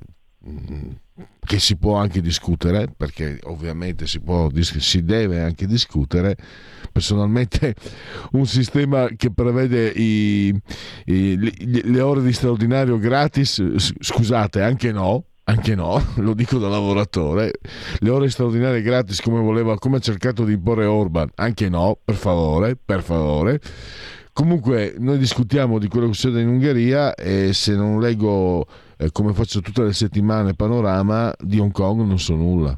che si può anche discutere, perché ovviamente si, può, si deve anche discutere. Personalmente un sistema che prevede i, i, le ore di straordinario gratis, scusate, anche no, anche no, lo dico da lavoratore, le ore straordinarie gratis come voleva, come ha cercato di imporre Orban, anche no, per favore, per favore. Comunque noi discutiamo di quello che succede in Ungheria e se non leggo eh, come faccio tutte le settimane panorama di Hong Kong non so nulla.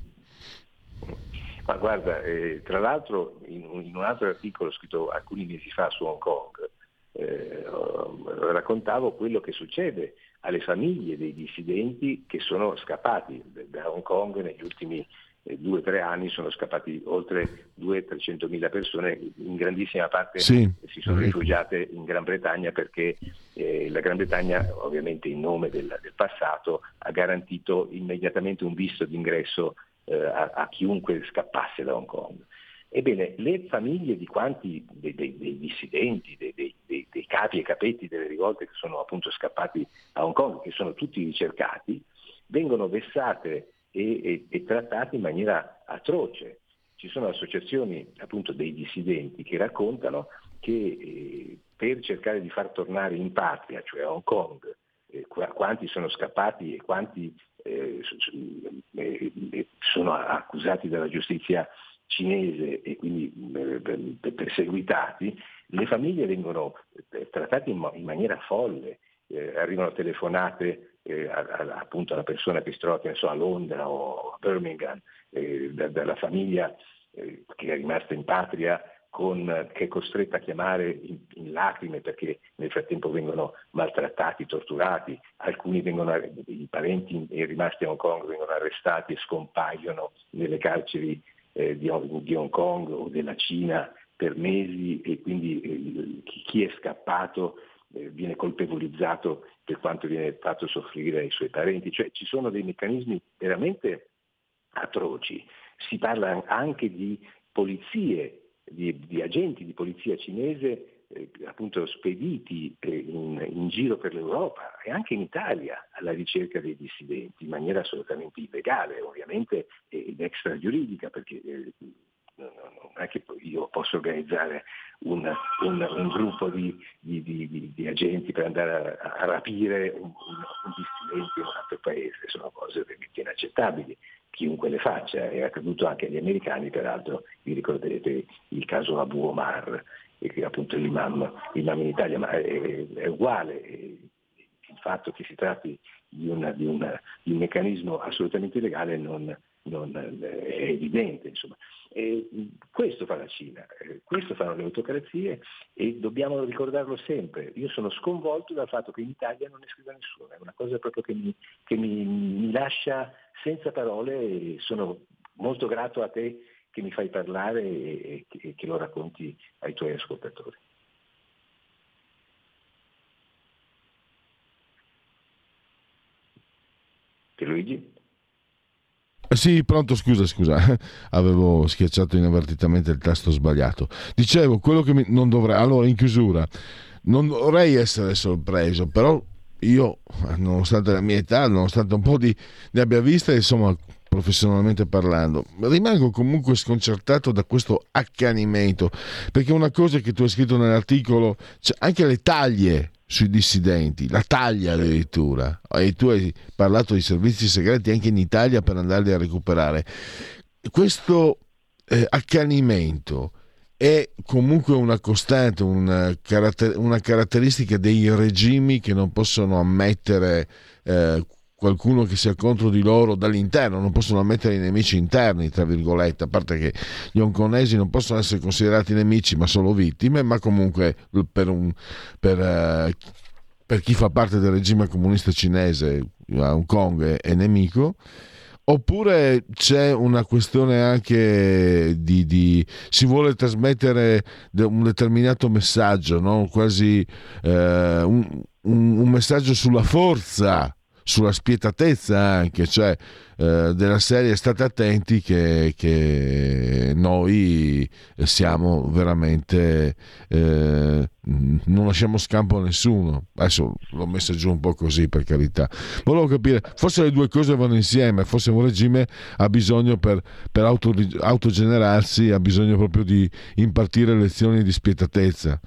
Ma guarda, eh, tra l'altro in, in, un altro articolo scritto alcuni mesi fa su Hong Kong eh, raccontavo quello che succede alle famiglie dei dissidenti che sono scappati da Hong Kong negli ultimi eh, due o tre anni sono scappati oltre 200-300 mila persone, in grandissima parte sì. si sono rifugiate in Gran Bretagna perché eh, la Gran Bretagna, ovviamente in nome del, del, passato, ha garantito immediatamente un visto d'ingresso eh, a, a, chiunque scappasse da Hong Kong. Ebbene, le famiglie di quanti dei, dei, dei dissidenti, dei, dei, capi e capetti delle rivolte che sono appunto scappati a Hong Kong, che sono tutti ricercati, vengono vessate e, e, e trattate in maniera atroce. Ci sono associazioni appunto dei dissidenti che raccontano che eh, per cercare di far tornare in patria, cioè a Hong Kong, eh, quanti sono scappati e quanti eh, eh sono accusati dalla giustizia cinese e quindi eh, perseguitati, le famiglie vengono eh, trattate in, in maniera folle, eh, arrivano telefonate eh, a, a, appunto alla persona che si trova so, a Londra o a Birmingham, eh, da, dalla famiglia eh, che è rimasta in patria con, che è costretta a chiamare in, in, lacrime perché nel frattempo vengono maltrattati, torturati, alcuni vengono, i parenti rimasti a Hong Kong vengono arrestati e scompaiono nelle carceri eh, di, di, Hong Kong o della Cina per mesi e quindi eh, chi è scappato eh, viene colpevolizzato per quanto viene fatto soffrire ai suoi parenti. Cioè ci sono dei meccanismi veramente atroci. Si parla anche di polizie, di, di agenti di polizia cinese eh, appunto spediti eh, in, in, giro per l'Europa e anche in Italia alla ricerca dei dissidenti in maniera assolutamente illegale, ovviamente ed extragiuridica, perché eh, non è che io posso organizzare un, un, un gruppo di, di, di, di, agenti per andare a, a rapire un, un, dissidente in un altro paese, sono cose veramente inaccettabili, chiunque le faccia, è accaduto anche agli americani, peraltro vi ricorderete il caso Abu Omar, che appunto l'imam, l'imam in Italia, ma è, è uguale, il fatto che si tratti di, una, di, una, di un meccanismo assolutamente illegale non, non, è evidente. questo fa la Cina, eh, questo fanno le autocrazie e dobbiamo ricordarlo sempre. Io sono sconvolto dal fatto che in Italia non ne scriva nessuno, è una cosa proprio che mi, che mi, mi lascia senza parole e sono molto grato a te che mi fai parlare e, e che lo racconti ai tuoi ascoltatori. Luigi? Sì, pronto, scusa, scusa, avevo schiacciato inavvertitamente il tasto sbagliato. Dicevo, quello che mi, non dovrei, allora in chiusura, non vorrei essere sorpreso, però io, nonostante la mia età, nonostante un po' di ne abbia vista, insomma, professionalmente parlando, rimango comunque sconcertato da questo accanimento, perché una cosa che tu hai scritto nell'articolo, cioè anche le taglie sui dissidenti, la taglia addirittura. E tu hai parlato di servizi segreti anche in Italia per andarli a recuperare. Questo eh, accanimento è comunque una costante, una, caratter- una, caratteristica dei regimi che non possono ammettere eh, qualcuno che sia contro di loro dall'interno, non possono ammettere i nemici interni, tra virgolette, a parte che gli hongkonesi non possono essere considerati nemici ma solo vittime, ma comunque per, un, per, uh, per chi fa parte del regime comunista cinese a Hong Kong è, è nemico. Oppure c'è una questione anche di, di, si vuole trasmettere un determinato messaggio, no? quasi eh, un, un, un, messaggio sulla forza sulla spietatezza anche, cioè eh, della serie state attenti che, che noi siamo veramente, eh, non lasciamo scampo a nessuno. Adesso l'ho messa giù un po' così per carità. Volevo capire, forse le due cose vanno insieme, forse un regime ha bisogno per, per auto, autogenerarsi, ha bisogno proprio di impartire lezioni di spietatezza.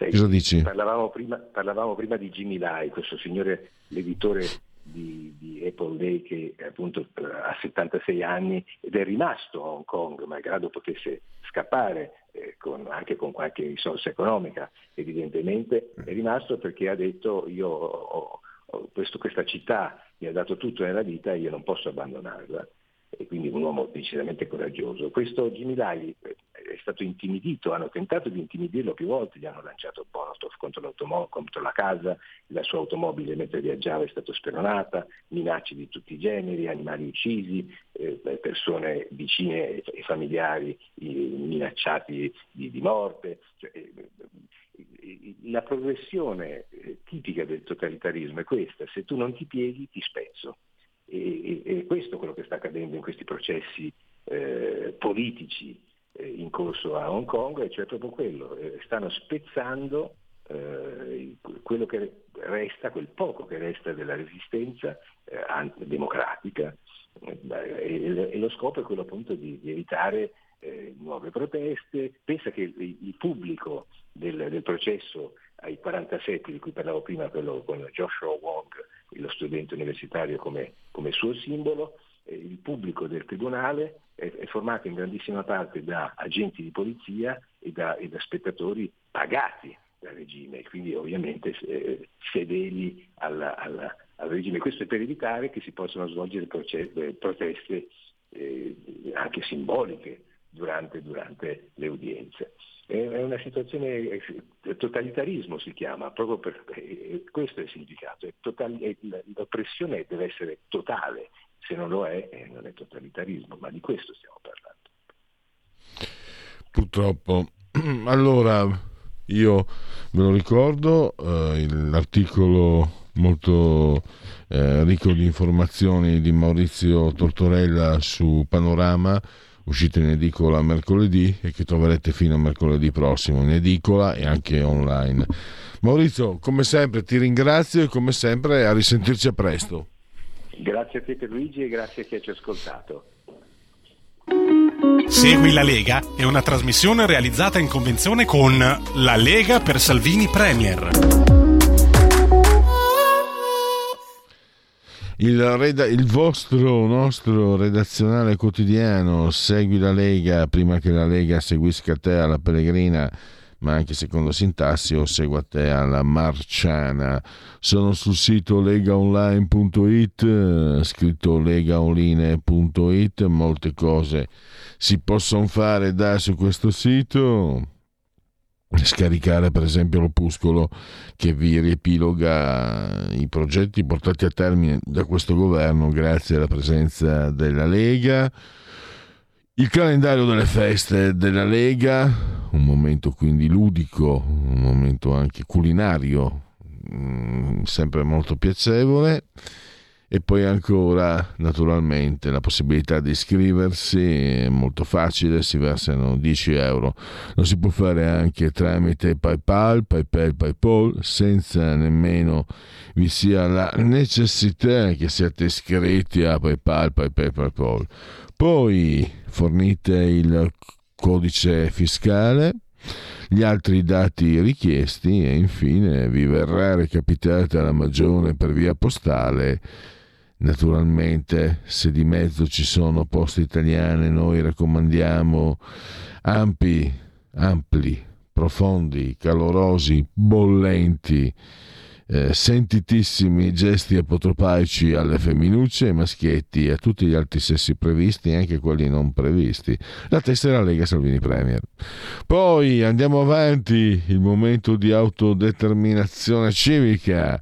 Sai, Cosa dici? Parlavamo prima, parlavamo prima, di Jimmy Lai, questo signore, l'editore di, di, Apple Day che appunto ha 76 anni ed è rimasto a Hong Kong, malgrado potesse scappare eh, con, anche con qualche risorsa economica, evidentemente. È rimasto perché ha detto io ho, ho, questo, questa città mi ha dato tutto nella vita e io non posso abbandonarla e quindi un uomo decisamente coraggioso. Questo Jimmy Lai è stato intimidito, hanno tentato di intimidirlo più volte, gli hanno lanciato Bonotov contro, contro la casa, la sua automobile mentre viaggiava è stata speronata, minacce di tutti i generi, animali uccisi, eh, persone vicine e familiari minacciati di, di morte. Cioè, eh, la progressione eh, tipica del totalitarismo è questa, se tu non ti pieghi ti spezzo. E, e, questo è quello che sta accadendo in questi processi eh, politici eh, in corso a Hong Kong, e cioè proprio quello, eh, stanno spezzando eh, quello che resta, quel poco che resta della resistenza eh, democratica e, e, lo scopo è quello appunto di, di evitare eh, nuove proteste. Pensa che il, il pubblico del, del, processo ai 47 di cui parlavo prima, quello con Joshua Wong, lo studente universitario come, come suo simbolo, eh, il pubblico del Tribunale è, è, formato in grandissima parte da agenti di polizia e da, e da spettatori pagati dal regime, quindi ovviamente eh, fedeli alla, alla, al regime. Questo è per evitare che si possano svolgere processe, proteste eh, anche simboliche durante, durante le udienze. È una situazione, totalitarismo si chiama, proprio per questo è il significato, totali, l'oppressione deve essere totale, se non lo è eh, non è totalitarismo, ma di questo stiamo parlando. Purtroppo. Allora, io ve lo ricordo, eh, l'articolo molto eh, ricco di informazioni di Maurizio Tortorella su Panorama uscito in edicola mercoledì e che troverete fino a mercoledì prossimo in edicola e anche online. Maurizio, come sempre ti ringrazio e come sempre a risentirci a presto. Grazie a te Luigi e grazie a chi ci ha ascoltato. Segui la Lega è una trasmissione realizzata in convenzione con La Lega per Salvini Premier. Il, reda- il, vostro nostro redazionale quotidiano segui la Lega prima che la Lega seguisca te alla Pellegrina ma anche secondo sintassi o segua te alla Marciana. Sono sul sito legaonline.it, scritto legaonline.it, molte cose si possono fare da su questo sito scaricare per esempio l'opuscolo che vi riepiloga i progetti portati a termine da questo governo grazie alla presenza della Lega il calendario delle feste della Lega, un momento quindi ludico, un momento anche culinario, mm, sempre molto piacevole. E poi ancora, naturalmente, la possibilità di iscriversi, è molto facile, si versano 10 euro. Lo si può fare anche tramite PayPal, PayPal, PayPal, senza nemmeno vi sia la necessità che siate iscritti a PayPal, PayPal, PayPal. Poi fornite il codice fiscale, gli altri dati richiesti e infine vi verrà recapitata la magione per via postale. Naturalmente, se di mezzo ci sono poste italiane, noi raccomandiamo ampi, ampli, profondi, calorosi, bollenti eh, sentitissimi gesti apotropaici alle femminucce, ai maschietti e a tutti gli altri sessi previsti anche quelli non previsti. La tessera Lega Salvini Premier. Poi andiamo avanti, il momento di autodeterminazione civica.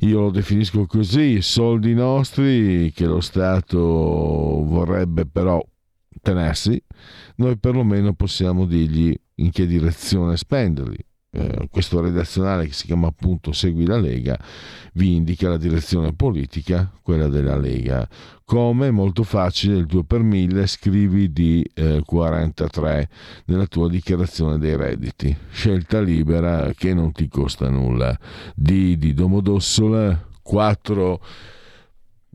Io lo definisco così, soldi nostri che lo Stato vorrebbe però tenersi, noi perlomeno possiamo dirgli in che direzione spenderli eh, questo redazionale che si chiama appunto Segui la Lega vi indica la direzione politica, quella della Lega. Come molto facile, il 2 per 1000 scrivi di eh, 43 nella tua dichiarazione dei redditi. Scelta libera che non ti costa nulla. D di Domodossola 4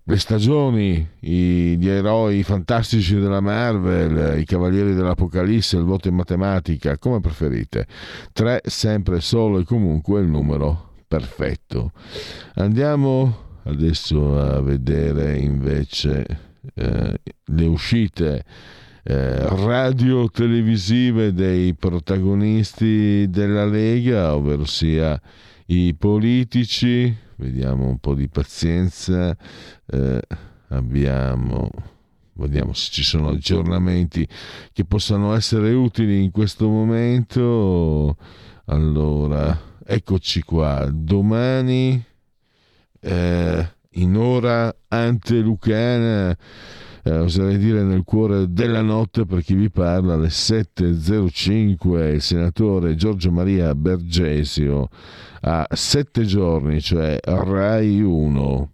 le stagioni, i, gli eroi fantastici della Marvel, i cavalieri dell'Apocalisse, il voto in matematica, come preferite. 3 sempre solo e comunque il numero perfetto. Andiamo adesso a vedere invece eh, le uscite eh, radio-televisive dei protagonisti della Lega, ovvero sia i politici, vediamo un po' di pazienza, eh, abbiamo, vediamo se ci sono aggiornamenti che possano essere utili in questo momento. Allora, eccoci qua, domani eh, in ora antelucana eh, oserei dire nel cuore della notte per chi vi parla alle 7.05 il senatore Giorgio Maria Bergesio a sette giorni, cioè Rai 1.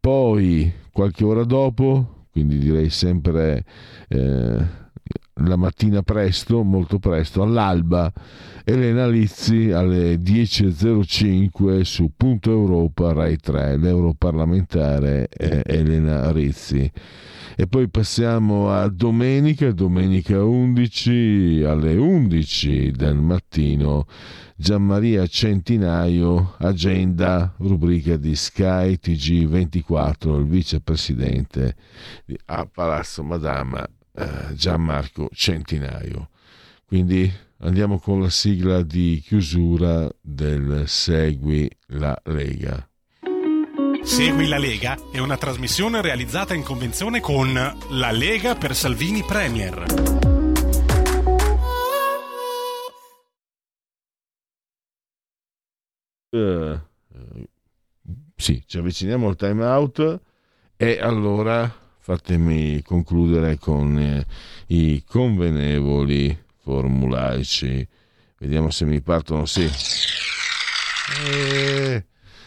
Poi qualche ora dopo, quindi direi sempre eh, la mattina presto, molto presto, all'alba, Elena Lizzi alle 10.05 su Punto Europa Rai 3, l'europarlamentare eh, Elena Rizzi. E poi passiamo a domenica, domenica 11 alle 11 del mattino Gianmaria Centinaio, agenda, rubrica di Sky TG24, il vicepresidente a Palazzo Madama eh, Gianmarco Centinaio. Quindi andiamo con la sigla di chiusura del Segui la Lega. Segui la Lega è una trasmissione realizzata in convenzione con La Lega per Salvini Premier. Uh, sì, ci avviciniamo al time out e allora fatemi concludere con eh, i convenevoli formulaici. Vediamo se mi partono, sì. Eh,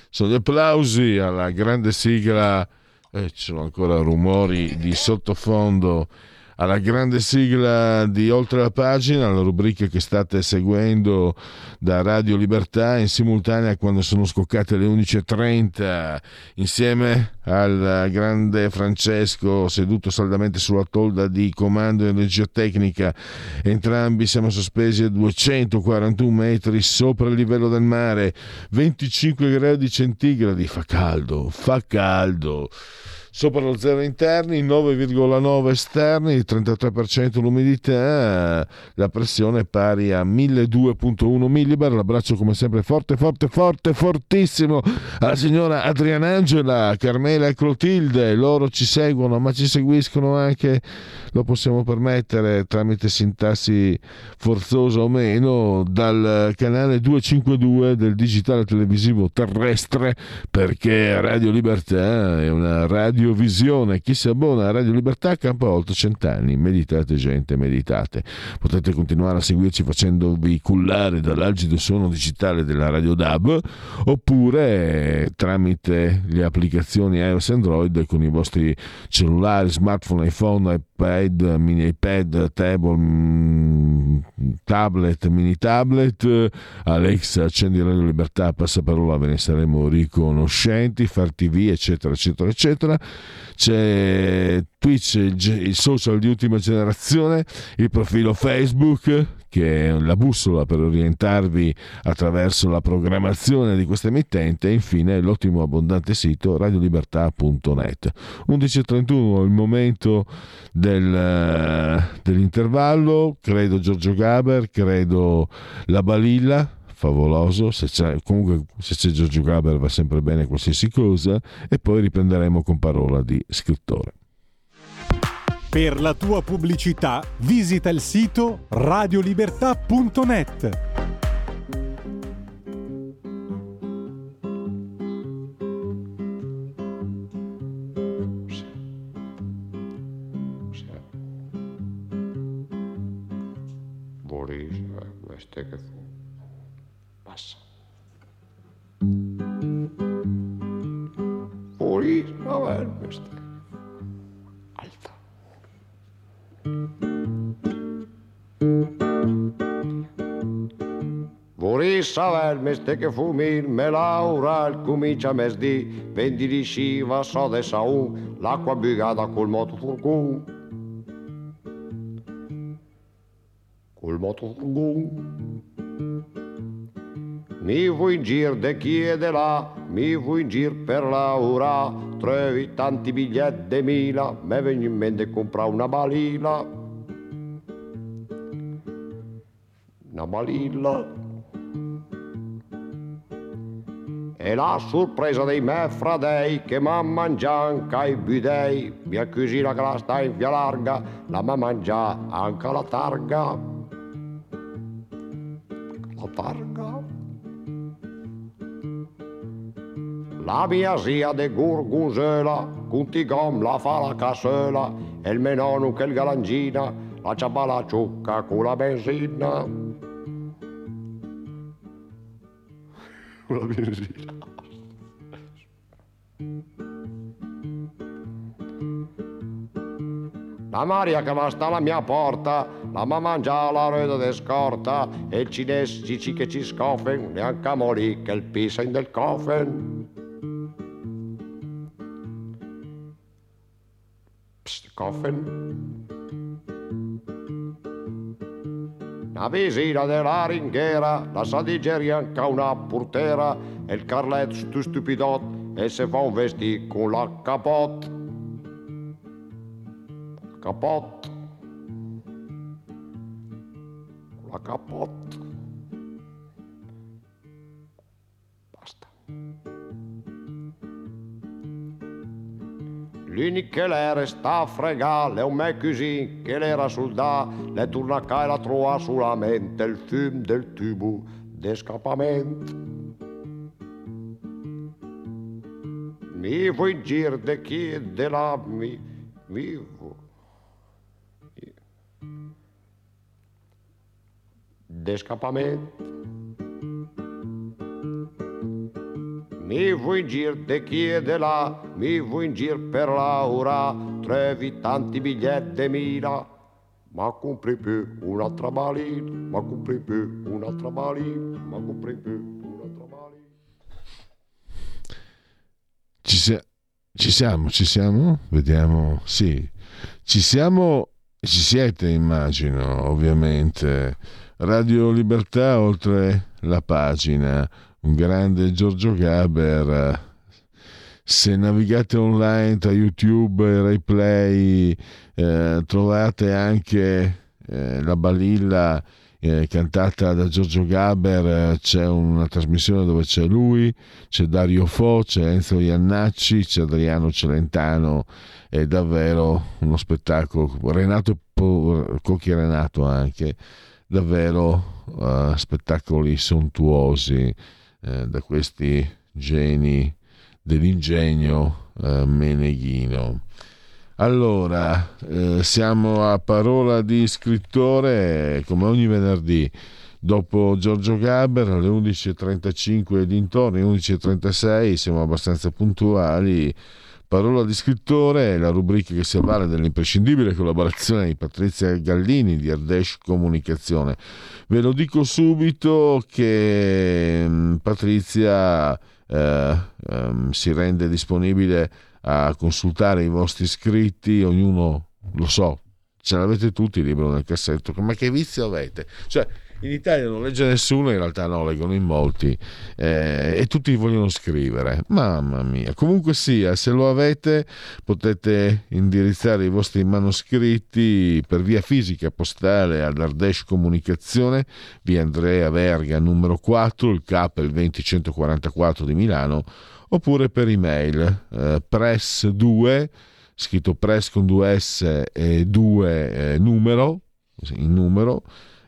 sono gli applausi alla grande sigla, eh, ci sono ancora rumori di sottofondo alla grande sigla di Oltre la pagina, la rubrica che state seguendo da Radio Libertà in simultanea quando sono scoccate le 11.30 insieme al grande Francesco seduto saldamente sulla tolda di comando energia tecnica. Entrambi siamo sospesi a 241 metri sopra il livello del mare, 25 gradi centigradi, fa caldo, fa caldo sopra lo zero interni, 9,9 esterni, 33% l'umidità, la pressione è pari a 1200.1 millibar. L'abbraccio come sempre forte, forte, forte, fortissimo alla signora Adriana Angela, Carmela e Clotilde. Loro ci seguono, ma ci seguiscono anche, lo possiamo permettere tramite sintassi forzosa o meno, dal canale 252 del digitale televisivo terrestre, perché Radio Libertà è una radio radiovisione. Chi si abbona a Radio Libertà campa oltre cent'anni. Meditate, gente, meditate. Potete continuare a seguirci facendovi cullare dall'algido suono digitale della Radio DAB oppure tramite le applicazioni iOS Android con i vostri cellulari, smartphone, iPhone, iPad, mini iPad, table, mm, tablet, mini tablet. Alexa, accendi Radio Libertà, passa parola, ve ne saremo riconoscenti, far TV, eccetera, eccetera, eccetera c'è Twitch, il social di ultima generazione, il profilo Facebook che è la bussola per orientarvi attraverso la programmazione di questa emittente e infine l'ottimo abbondante sito radiolibertà.net. 11.31 il momento del, dell'intervallo, credo Giorgio Gaber, credo La Balilla, favoloso, se c'è, comunque se c'è Giorgio Gaber va sempre bene qualsiasi cosa e poi riprenderemo con parola di scrittore. Per la tua pubblicità visita il sito radiolibertà.net. queste che fu. Passa. Boris, vabbè, queste. Alta. Vorissa vel meste che fumin, me laura il comincia mesdi, vendi di sciva, so de saun, l'acqua bugata col moto furgun. Furgun. Mi vuoi in gir de chi e de là, mi vuoi in gir per Laura, trovi tanti biglietti de mila, me vengo in mente comprare una balilla. Una balilla. E la sorpresa dei me fradei che mangiato anche i bidei, mia cugina che la sta in via larga, la m'ha mangiata anche la targa. La targa. La mia zia de Gurgusela, con tigom la fa la cassola, e il menonu che il galangina, la ciaba la ciucca con la benzina. Con la benzina. La Maria che va sta alla mia porta, la mamma mangia la reda de scorta, e il cinese ci che ci scoffen, neanche a morì che il in del coffen. Psst, coffen. La visina della ringhiera, la sadigeria anche una portera, e il carlet stu stupidot, e se fa un vestì con la capot. Capot. La capot. Basta. L'unico che l'era sta a fregare, è un me così che l'era sul da, le torna a e la trova sulla mente il fum del tubo d'escapamento. Mi vuoi gir de chi e de là, mi vuoi. D'escapamento. Mi vuoi gir de chi e de là, mi vuoi gir per Laura, trevi tanti biglietti de mila. Ma compri più un'altra balina, ma compri più un'altra balina, ma compri più un'altra balina. Ci, sia- ci siamo, ci siamo? Vediamo. Sì, ci siamo, ci siete, immagino, ovviamente. Radio Libertà, oltre la pagina, un grande Giorgio Gaber. Se navigate online tra YouTube e RaiPlay, eh, trovate anche eh, la balilla eh, cantata da Giorgio Gaber, c'è una trasmissione dove c'è lui, c'è Dario Fo, c'è Enzo Iannacci, c'è Adriano Celentano, è davvero uno spettacolo, Renato Cocchi Renato anche, davvero eh, spettacoli sontuosi eh, da questi geni dell'ingegno eh, meneghino. Allora, eh, siamo a parola di scrittore, come ogni venerdì, dopo Giorgio Gaber alle 11.35 e dintorni, 11.36, siamo abbastanza puntuali. Parola di scrittore, la rubrica che si avvale dell'imprescindibile collaborazione di Patrizia Gallini di Ardesh Comunicazione. Ve lo dico subito che mh, Patrizia eh, ehm, si rende disponibile a consultare i vostri iscritti, ognuno lo so, ce l'avete tutti il libro nel cassetto, ma che vizio avete? Cioè, in Italia non legge nessuno, in realtà no, leggono in molti eh, e tutti vogliono scrivere. Mamma mia, comunque sia, se lo avete potete indirizzare i vostri manoscritti per via fisica postale all'Ardesh Comunicazione, via Andrea Verga numero 4, il CAP il 20144 di Milano, oppure per email eh, press2 scritto press con due s e due eh, numero in numero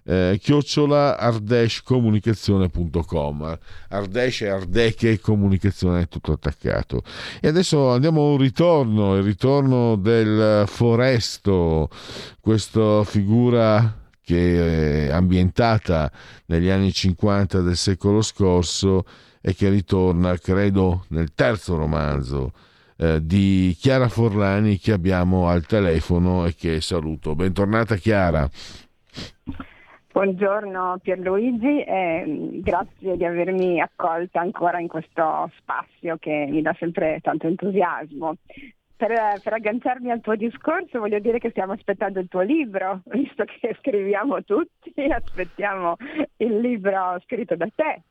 eh, chiocciola ardeshcomunicazione.com Ardesh e Ardeche comunicazione tutto attaccato e adesso andiamo a un ritorno il ritorno del foresto questa figura che è ambientata negli anni 50 del secolo scorso e che ritorna, credo, nel terzo romanzo eh, di Chiara Forlani che abbiamo al telefono e che saluto. Bentornata Chiara. Buongiorno Pierluigi e grazie di avermi accolta ancora in questo spazio che mi dà sempre tanto entusiasmo. Per, per, agganciarmi al tuo discorso voglio dire che stiamo aspettando il tuo libro, visto che scriviamo tutti, aspettiamo il libro scritto da te.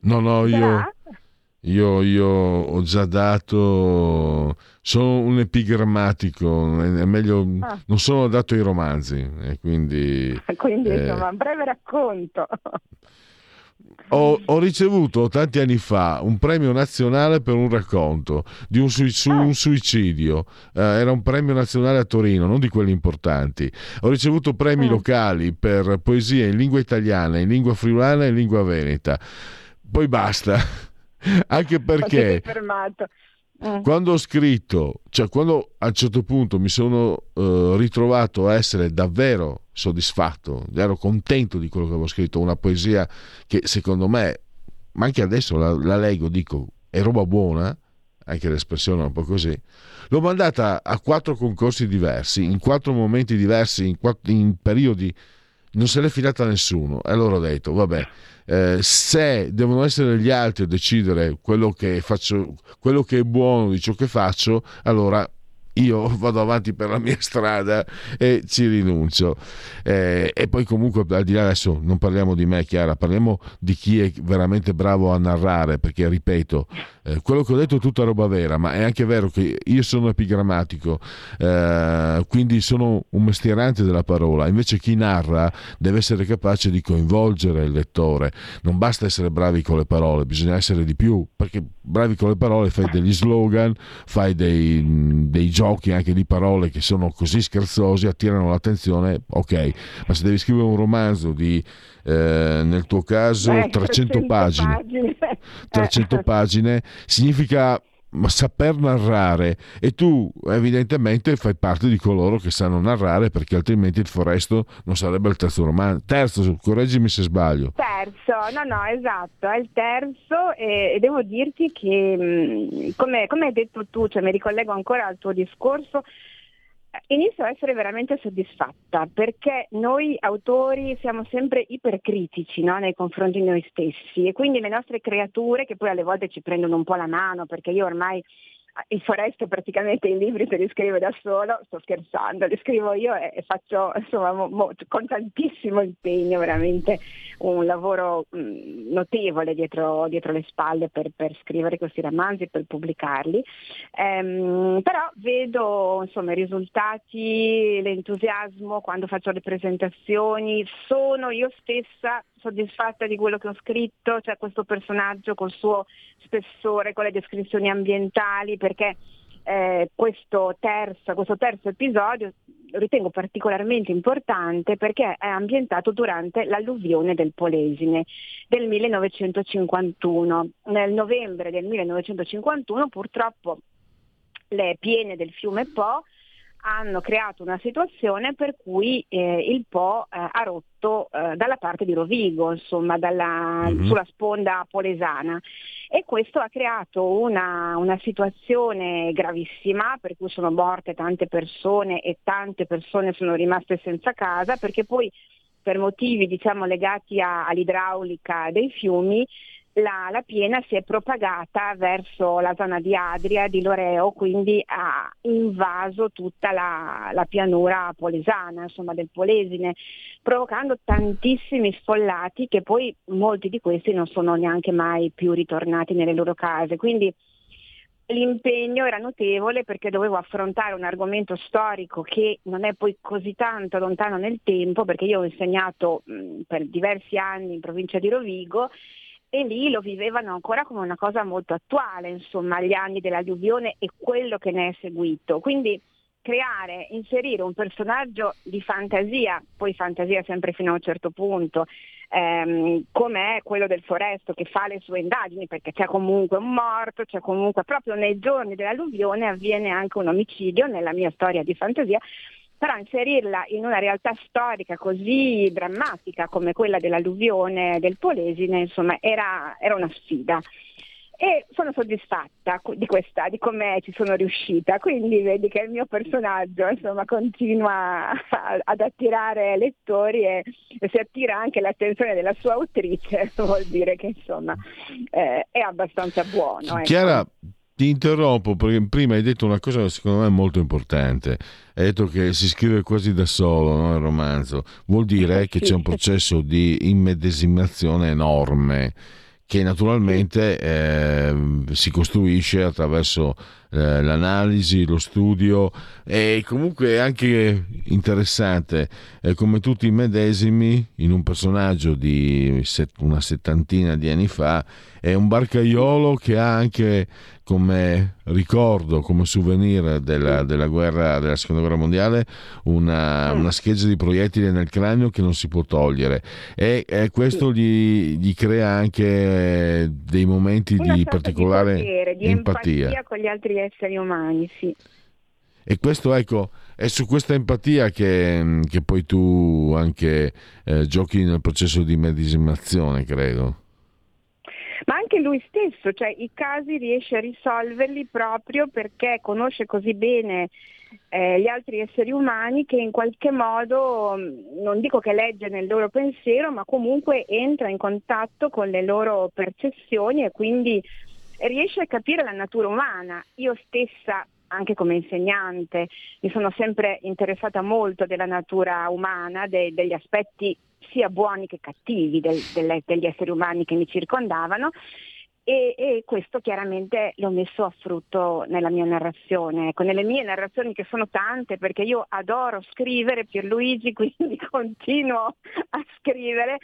No, no, io, io, io, ho già dato, sono un epigrammatico, è meglio, ah. non sono dato ai romanzi, e quindi... Quindi eh, insomma, un breve racconto. Ho, ho, ricevuto tanti anni fa un premio nazionale per un racconto di un sui, su un suicidio. Eh, era un premio nazionale a Torino, non di quelli importanti. Ho ricevuto premi locali per poesia in lingua italiana, in lingua friulana e in lingua veneta. Poi basta. Anche perché quando ho scritto, cioè quando a un certo punto mi sono uh, ritrovato a essere davvero soddisfatto, ero contento di quello che avevo scritto, una poesia che secondo me, ma anche adesso la, la leggo, dico, è roba buona, anche l'espressione è un po' così, l'ho mandata a quattro concorsi diversi, in quattro momenti diversi, in, quattro, in periodi, non se l'è filata nessuno. E allora ho detto, vabbè, eh, se devono essere gli altri a decidere quello che, faccio, quello che è buono di ciò che faccio, allora io vado avanti per la mia strada e ci rinuncio. Eh, e poi comunque al di là adesso non parliamo di me, Chiara, parliamo di chi è veramente bravo a narrare, perché ripeto, eh, quello che ho detto è tutta roba vera, ma è anche vero che io sono epigrammatico, eh, quindi sono un mestierante della parola, invece chi narra deve essere capace di coinvolgere il lettore, non basta essere bravi con le parole, bisogna essere di più, perché bravi con le parole fai degli slogan, fai dei, dei giochi anche di parole che sono così scherzosi, attirano l'attenzione, ok, ma se devi scrivere un romanzo di eh, nel tuo caso Beh, 300, 300 pagine, pagine. 300 eh. pagine significa saper narrare e tu evidentemente fai parte di coloro che sanno narrare perché altrimenti il Foresto non sarebbe il terzo romanzo terzo, correggimi se sbaglio terzo, no no esatto è il terzo e, e devo dirti che come, come, hai detto tu cioè mi ricollego ancora al tuo discorso Inizio a essere veramente soddisfatta perché noi autori siamo sempre ipercritici no? nei confronti di noi stessi e quindi le nostre creature che poi alle volte ci prendono un po' la mano perché io ormai il Foresto praticamente i libri se li scrive da solo, sto scherzando, li scrivo io e, e faccio insomma, mo, mo, con tantissimo impegno, veramente un lavoro mh, notevole dietro, dietro, le spalle per, per, scrivere questi romanzi, per pubblicarli, ehm, però vedo insomma, i risultati, l'entusiasmo quando faccio le presentazioni, sono io stessa soddisfatta di quello che ho scritto, cioè questo personaggio col suo spessore, con le descrizioni ambientali, perché eh, questo, terzo, questo terzo episodio lo ritengo particolarmente importante perché è ambientato durante l'alluvione del Polesine del 1951. Nel novembre del 1951 purtroppo le piene del fiume Po hanno creato una situazione per cui eh, il Po eh, ha rotto eh, dalla parte di Rovigo, insomma dalla, mm-hmm. sulla sponda polesana e questo ha creato una, una, situazione gravissima per cui sono morte tante persone e tante persone sono rimaste senza casa perché poi per motivi diciamo, legati a, all'idraulica dei fiumi la, la, piena si è propagata verso la zona di Adria, di Loreo, quindi ha invaso tutta la, la pianura polesana, insomma del Polesine, provocando tantissimi sfollati che poi molti di questi non sono neanche mai più ritornati nelle loro case. Quindi l'impegno era notevole perché dovevo affrontare un argomento storico che non è poi così tanto lontano nel tempo, perché io ho insegnato mh, per diversi anni in provincia di Rovigo e lì lo vivevano ancora come una cosa molto attuale, insomma, gli anni dell'alluvione e quello che ne è seguito. Quindi creare, inserire un personaggio di fantasia, poi fantasia sempre fino a un certo punto, ehm, come è quello del Foresto che fa le sue indagini, perché c'è comunque un morto, c'è comunque proprio nei giorni dell'alluvione avviene anche un omicidio nella mia storia di fantasia, però inserirla in una realtà storica così drammatica come quella dell'alluvione del Polesine, insomma, era, era una sfida. E sono soddisfatta di questa, di come ci sono riuscita, quindi vedi che il mio personaggio insomma, continua a, ad attirare lettori e, e, si attira anche l'attenzione della sua autrice, vuol dire che insomma eh, è abbastanza buono. Ecco. Ti interrompo perché prima hai detto una cosa secondo me molto importante. Hai detto che si scrive quasi da solo no, il romanzo. Vuol dire che c'è un processo di immedesimazione enorme che naturalmente eh, si costruisce attraverso eh, l'analisi, lo studio e comunque è anche interessante eh, come tutti i medesimi in un personaggio di set, una settantina di anni fa è un barcaiolo che ha anche come ricordo, come souvenir della, della, guerra, della seconda guerra mondiale, una, una, scheggia di proiettili nel cranio che non si può togliere e, e questo gli, gli, crea anche dei momenti una di particolare di, potere, di empatia. empatia con gli altri esseri umani, sì. E questo, ecco, è su questa empatia che, che poi tu anche eh, giochi nel processo di medesimazione, credo ma anche lui stesso, cioè i casi riesce a risolverli proprio perché conosce così bene eh, gli altri esseri umani che in qualche modo, mm, non dico che legge nel loro pensiero, ma comunque entra in contatto con le loro percezioni e quindi riesce a capire la natura umana. Io stessa anche come insegnante mi sono sempre interessata molto della natura umana, de- degli aspetti sia buoni che cattivi del, delle, degli esseri umani che mi circondavano e, e, questo chiaramente l'ho messo a frutto nella mia narrazione, ecco, nelle mie narrazioni che sono tante perché io adoro scrivere Pierluigi, quindi continuo a scrivere,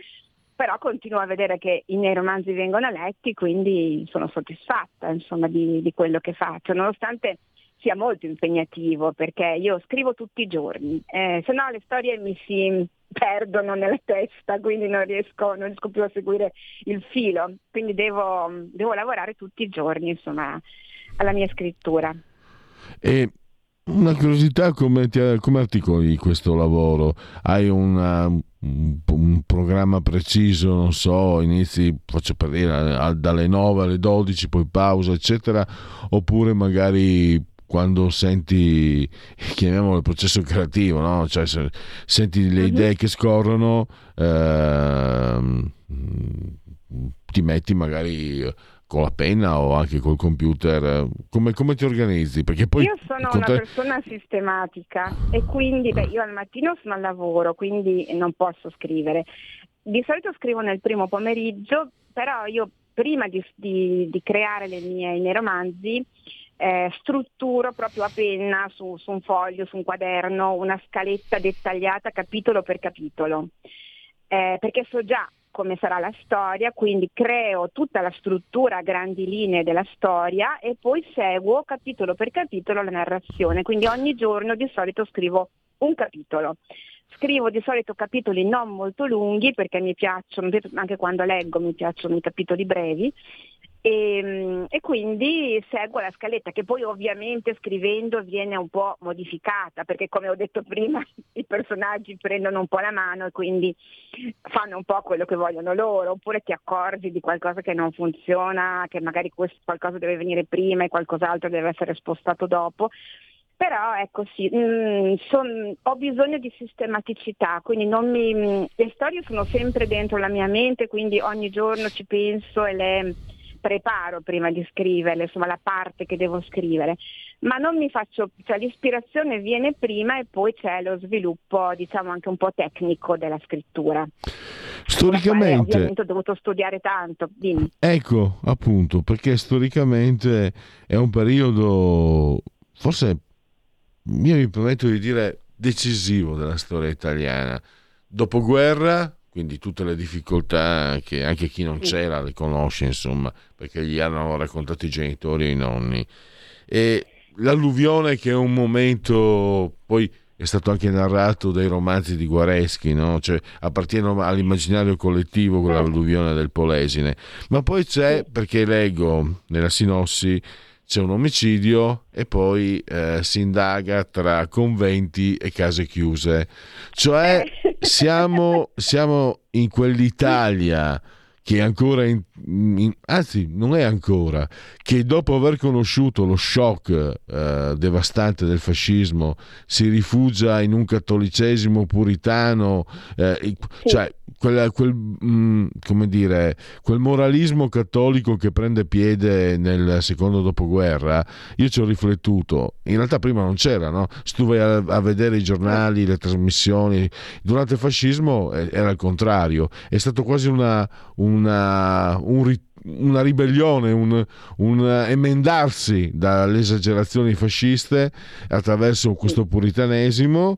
però continuo a vedere che i miei romanzi vengono letti, quindi sono soddisfatta insomma, di, di quello che faccio, nonostante sia molto impegnativo perché io scrivo tutti i giorni, eh, se no le storie mi si perdono nella testa, quindi non riesco, non riesco più a seguire il filo, quindi devo, devo lavorare tutti i giorni insomma, alla mia scrittura. E una curiosità, come, ti, come articoli questo lavoro? Hai una, un, un, programma preciso, non so, inizi, faccio per dire, dalle 9 alle 12, poi pausa, eccetera, oppure magari quando senti, chiamiamolo il processo creativo, no? cioè, se, senti le idee che scorrono, ehm, ti metti magari con la penna o anche col computer? Come, come ti organizzi? Perché poi io sono una persona sistematica e quindi beh, io al mattino sono al lavoro, quindi non posso scrivere. Di solito scrivo nel primo pomeriggio, però io prima di, di, di creare mie, i miei romanzi eh, strutturo proprio a penna su, su un foglio, su un quaderno, una scaletta dettagliata capitolo per capitolo. Eh, perché so già come sarà la storia, quindi creo tutta la struttura a grandi linee della storia e poi seguo capitolo per capitolo la narrazione, quindi ogni giorno di solito scrivo un capitolo. Scrivo di solito capitoli non molto lunghi perché mi piacciono, anche quando leggo mi piacciono i capitoli brevi e, ehm, e, quindi seguo la scaletta che poi ovviamente scrivendo viene un po' modificata perché come ho detto prima i personaggi prendono un po' la mano e quindi fanno un po' quello che vogliono loro oppure ti accorgi di qualcosa che non funziona, che magari qualcosa deve venire prima e qualcos'altro deve essere spostato dopo. Però ecco sì, mm, son, ho bisogno di sistematicità, quindi mi, le storie sono sempre dentro la mia mente, quindi ogni giorno ci penso e le preparo prima di scriverle, insomma la parte che devo scrivere, ma non mi faccio, cioè l'ispirazione viene prima e poi c'è lo sviluppo diciamo anche un po' tecnico della scrittura. Storicamente... Ovviamente ho dovuto studiare tanto, dimmi. Ecco, appunto, perché storicamente è un periodo, forse, io mi permetto di dire, decisivo della storia italiana. Dopoguerra, quindi tutte le difficoltà che anche chi non c'era le conosce, insomma, perché gli hanno raccontato i genitori e i nonni. E l'alluvione che è un momento, poi è stato anche narrato dai romanzi di Guareschi, no? cioè, appartiene all'immaginario collettivo quell'alluvione del Polesine. Ma poi c'è, perché leggo nella sinossi, c'è un omicidio e poi eh, si indaga tra conventi e case chiuse. Cioè siamo, siamo in quell'Italia che è ancora, in, in, anzi non è ancora, che dopo aver conosciuto lo shock eh, devastante del fascismo si rifugia in un cattolicesimo puritano, eh, cioè quel, quel, mh, mm, come dire, quel moralismo cattolico che prende piede nel secondo dopoguerra, io ci ho riflettuto, in realtà prima non c'era, no? se tu vai a, a vedere i giornali, le trasmissioni, durante il fascismo eh, era il contrario, è stato quasi una, un una, un, una ribellione, un, un, emendarsi dalle esagerazioni fasciste attraverso questo puritanesimo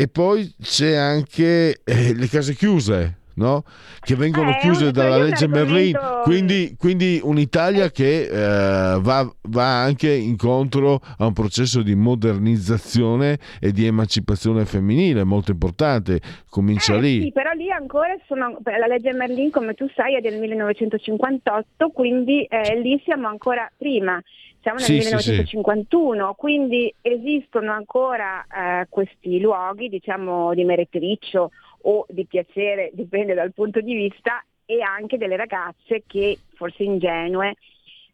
e poi c'è anche eh, le case chiuse, no? che vengono eh, chiuse dalla legge Merlin, quindi, quindi un'Italia che eh, va, va, anche incontro a un processo di modernizzazione e di emancipazione femminile molto importante, comincia eh, lì. Sì, però lì ancora sono, la legge Merlin come tu sai è del 1958, quindi eh, lì siamo ancora prima siamo nel sì, 1951, sì, sì. quindi esistono ancora eh, questi luoghi, diciamo, di meretriccio o di piacere, dipende dal punto di vista, e anche delle ragazze che forse ingenue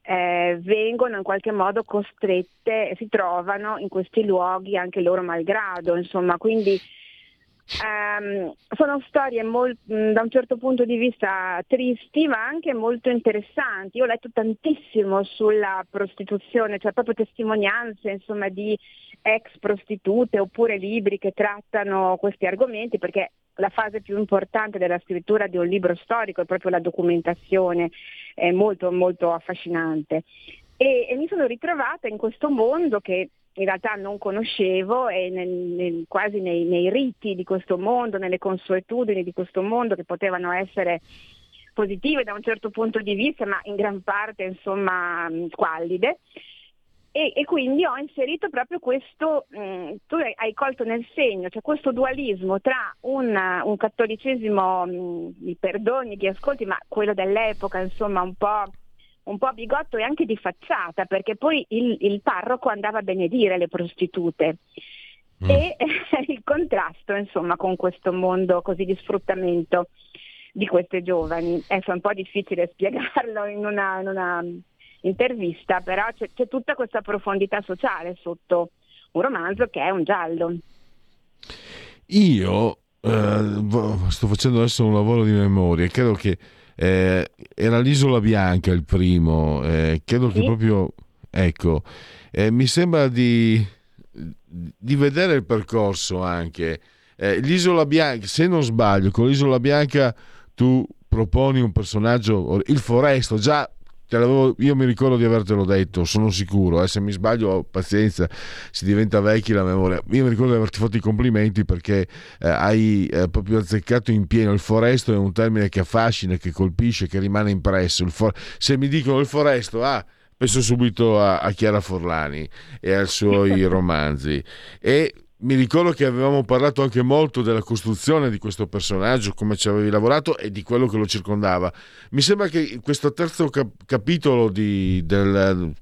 eh, vengono in qualche modo costrette, si trovano in questi luoghi anche loro malgrado, insomma, quindi Um, sono storie molt, da un certo punto di vista tristi ma anche molto interessanti. Io ho letto tantissimo sulla prostituzione, cioè proprio testimonianze insomma, di ex prostitute oppure libri che trattano questi argomenti perché la fase più importante della scrittura di un libro storico è proprio la documentazione, è molto molto affascinante. E, e mi sono ritrovata in questo mondo che in realtà non conoscevo e nel, nel, quasi nei, nei, riti di questo mondo, nelle consuetudini di questo mondo che potevano essere positive da un certo punto di vista, ma in gran parte insomma squallide. E, e, quindi ho inserito proprio questo, mh, tu hai colto nel segno, cioè questo dualismo tra un, un cattolicesimo, mh, mi perdoni chi ascolti, ma quello dell'epoca, insomma un po', un po' bigotto e anche di facciata, perché poi il, il parroco andava a benedire le prostitute. Mm. E il contrasto, insomma, con questo mondo così di sfruttamento di queste giovani. È un po' difficile spiegarlo in una, in una intervista, però c'è, c'è tutta questa profondità sociale sotto un romanzo che è un giallo. Io eh, sto facendo adesso un lavoro di memoria, credo che eh, era l'Isola Bianca il primo, eh, credo sì. che proprio, ecco, eh, mi sembra di, di, vedere il percorso anche. Eh, L'Isola Bianca, se non sbaglio, con l'Isola Bianca tu proponi un personaggio, il Foresto, già io mi ricordo di avertelo detto, sono sicuro, eh, se mi sbaglio pazienza, si diventa vecchi la memoria. Io mi ricordo di averti fatto i complimenti perché eh, hai eh, proprio azzeccato in pieno. Il foresto è un termine che affascina, che colpisce, che rimane impresso. For- se mi dicono il foresto, ah, penso subito a, a Chiara Forlani e ai suoi romanzi. E mi ricordo che avevamo parlato anche molto della costruzione di questo personaggio, come ci avevi lavorato e di quello che lo circondava. Mi sembra che questo terzo cap- capitolo di, del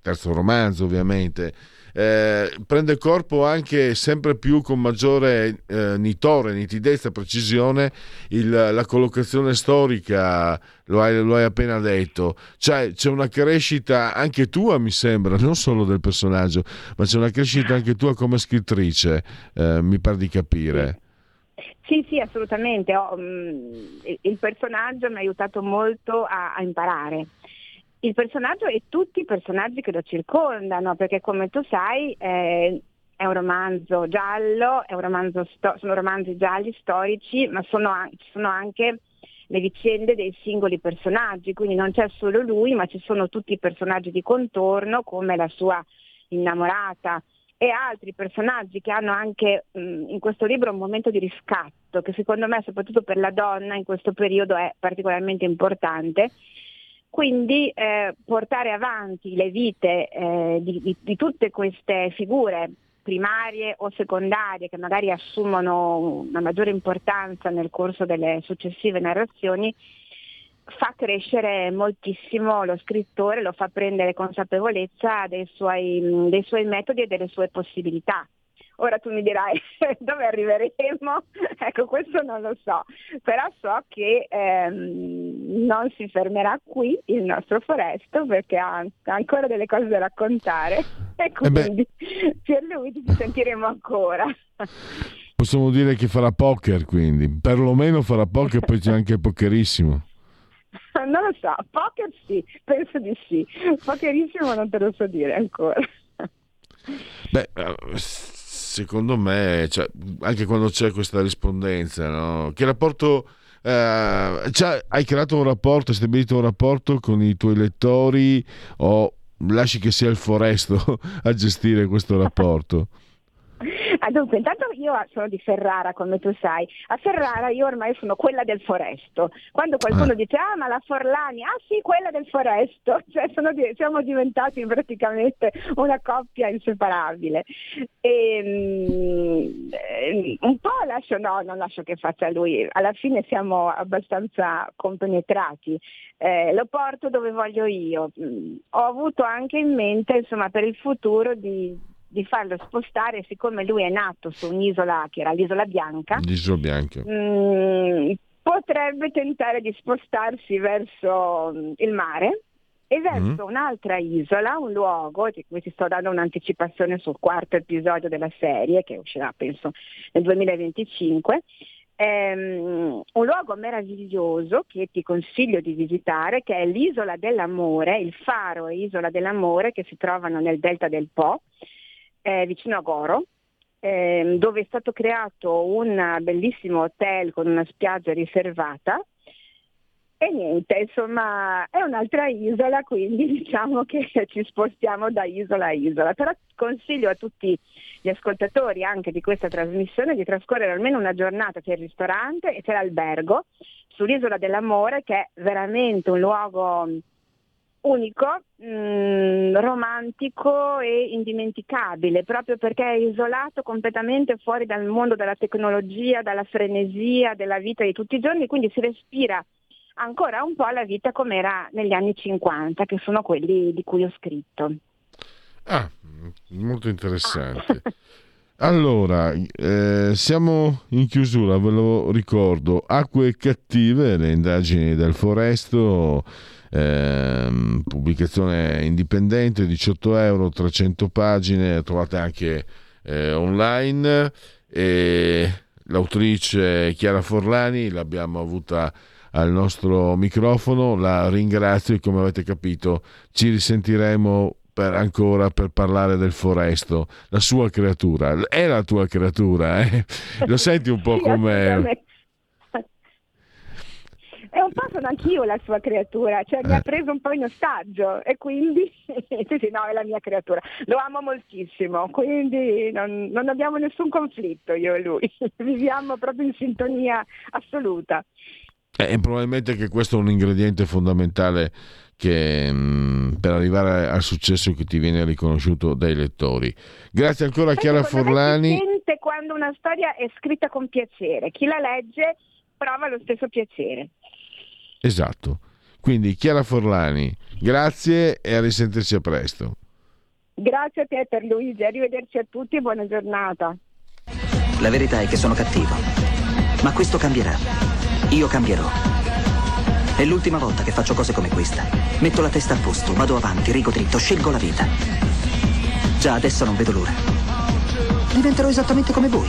terzo romanzo, ovviamente, eh, prende corpo anche sempre più con maggiore eh, nitore, nitidezza, precisione il, la collocazione storica, lo hai, lo hai appena detto, cioè, c'è una crescita anche tua mi sembra, non solo del personaggio, ma c'è una crescita anche tua come scrittrice, eh, mi pare di capire. Sì, sì, assolutamente. Oh, mh, il personaggio mi ha aiutato molto a, a imparare il personaggio e tutti i personaggi che lo circondano, perché come tu sai eh, è un romanzo giallo, un romanzo sto- sono romanzi gialli storici, ma sono, an- sono anche le vicende dei singoli personaggi, quindi non c'è solo lui, ma ci sono tutti i personaggi di contorno, come la sua innamorata e altri personaggi che hanno anche mh, in questo libro un momento di riscatto, che secondo me soprattutto per la donna in questo periodo è particolarmente importante quindi eh, portare avanti le vite eh, di, di, di tutte queste figure primarie o secondarie che magari assumono una maggiore importanza nel corso delle successive narrazioni fa crescere moltissimo lo scrittore, lo fa prendere consapevolezza dei suoi, dei suoi metodi e delle sue possibilità. Ora tu mi dirai dove arriveremo, ecco questo non lo so, però so che ehm, non si fermerà qui il nostro Foresto perché ha ancora delle cose da raccontare. E quindi eh per lui ci sentiremo ancora. Possiamo dire che farà poker quindi, perlomeno farà poker, poi c'è anche pokerissimo. Non lo so, poker sì, penso di sì, pokerissimo non te lo so dire ancora. Beh, eh, secondo me, cioè, anche quando c'è questa rispondenza, no? che rapporto... Eh, cioè, hai creato un rapporto, hai stabilito un rapporto con i tuoi lettori o lasci che sia il foresto a gestire questo rapporto? Ah, dunque, intanto io sono di Ferrara, come tu sai. A Ferrara io ormai sono quella del foresto. Quando qualcuno ah. dice, ah, ma la Forlani, ah sì, quella del foresto. Cioè, di- siamo diventati praticamente una coppia inseparabile. E, um, un po' lascio, no, non lascio che faccia lui. Alla fine siamo abbastanza compenetrati. Eh, lo porto dove voglio io. Mm, ho avuto anche in mente, insomma, per il futuro di di farlo spostare, siccome lui è nato su un'isola che era l'isola Bianca, l'isola Bianca. Mh, mm, potrebbe tentare di spostarsi verso mm, il mare e verso mm. un'altra isola, un luogo, di cui ti sto dando un'anticipazione sul quarto episodio della serie, che uscirà penso nel 2025, ehm, un luogo meraviglioso che ti consiglio di visitare, che è l'isola dell'amore, il faro e isola dell'amore che si trovano nel delta del Po eh, vicino a Goro, eh, dove è stato creato un bellissimo hotel con una spiaggia riservata. E niente, insomma, è un'altra isola, quindi diciamo che ci spostiamo da isola a isola. Però consiglio a tutti gli ascoltatori anche di questa trasmissione di trascorrere almeno una giornata, c'è il ristorante e c'è l'albergo sull'isola dell'amore che è veramente un luogo unico, mh, mm, romantico e indimenticabile, proprio perché è isolato completamente fuori dal mondo della tecnologia, dalla frenesia della vita di tutti i giorni, quindi si respira ancora un po' la vita come era negli anni 50, che sono quelli di cui ho scritto. Ah, molto interessante. Allora, eh, siamo in chiusura, ve lo ricordo. Acque cattive, le indagini del Foresto, ehm, pubblicazione indipendente, 18 euro, 300 pagine, trovate anche eh, online. E l'autrice Chiara Forlani l'abbiamo avuta al nostro microfono, la ringrazio e come avete capito ci risentiremo per, ancora per parlare del Foresto, la sua creatura. È la tua creatura, eh? Lo senti un po' come... E un po' sono anch'io la sua creatura, cioè mi Eh. ha preso un po' in ostaggio e quindi sì, sì, no, è la mia creatura. Lo amo moltissimo, quindi non, non abbiamo nessun conflitto io e lui, viviamo proprio in sintonia assoluta. Eh, probabilmente che questo è un ingrediente fondamentale che, mh, per arrivare al successo che ti viene riconosciuto dai lettori. Grazie ancora a Chiara Forlani. Si sente quando una storia è scritta con piacere, chi la legge prova lo stesso piacere. Esatto. Quindi Chiara Forlani, grazie e a risentirci a presto. Grazie a te per Luigi, arrivederci a tutti e buona giornata. La verità è che sono cattivo. Ma questo cambierà. Io cambierò. È l'ultima volta che faccio cose come questa. Metto la testa a posto, vado avanti, rigo dritto, scelgo la vita. Già adesso non vedo l'ora. Diventerò esattamente come voi.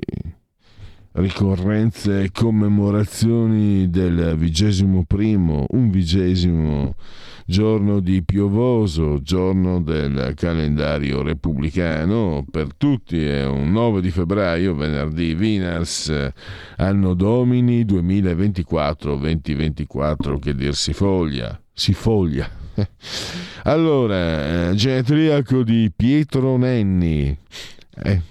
ricorrenze e commemorazioni del vigesimo primo, un vigesimo giorno di piovoso, giorno del calendario repubblicano, per tutti è un 9 di febbraio, venerdì Vinars, anno domini 2024-2024, che dir si foglia, si foglia. Allora, eh, genetriaco di Pietro Nenni. Eh,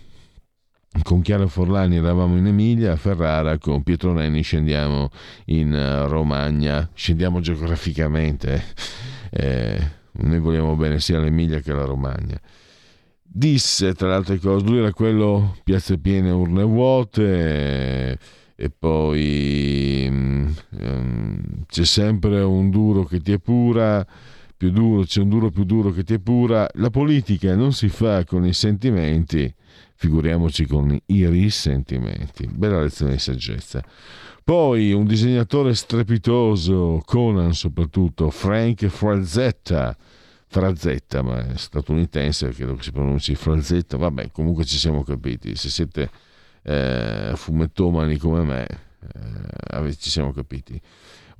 con Chiara Forlani eravamo in Emilia, a Ferrara, con Pietro Nenni scendiamo in eh, Romagna, scendiamo geograficamente, eh, noi vogliamo bene sia l'Emilia che la Romagna. Disse, tra le altre cose, lui era quello piazze piene, urne vuote, eh, e poi ehm, c'è sempre un duro che ti epura, più duro, c'è un duro più duro che ti epura. La politica non si fa con i sentimenti, figuriamoci con i risentimenti. Bella lezione di saggezza. Poi un disegnatore strepitoso, Conan soprattutto, Frank Frazetta, Frazetta, ma è statunitense, credo che si pronunci Frazetta, vabbè, comunque ci siamo capiti, se siete eh, fumettomani come me, eh, ci siamo capiti.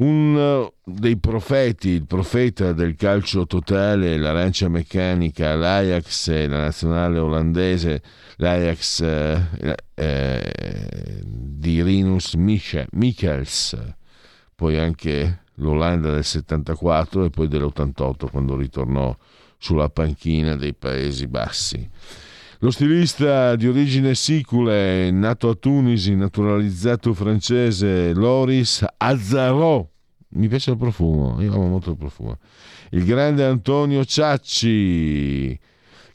Un uh, dei profeti, il profeta del calcio totale, l'arancia meccanica, l'Ajax e la nazionale olandese, l'Ajax eh, eh, di Rinus Miche- Michels, poi anche l'Olanda del 74 e poi dell'88 quando ritornò sulla panchina dei Paesi Bassi. Lo stilista di origine sicule, nato a Tunisi, naturalizzato francese, Loris Azzarò. Mi piace il profumo, io amo molto il profumo. Il grande Antonio Ciacci,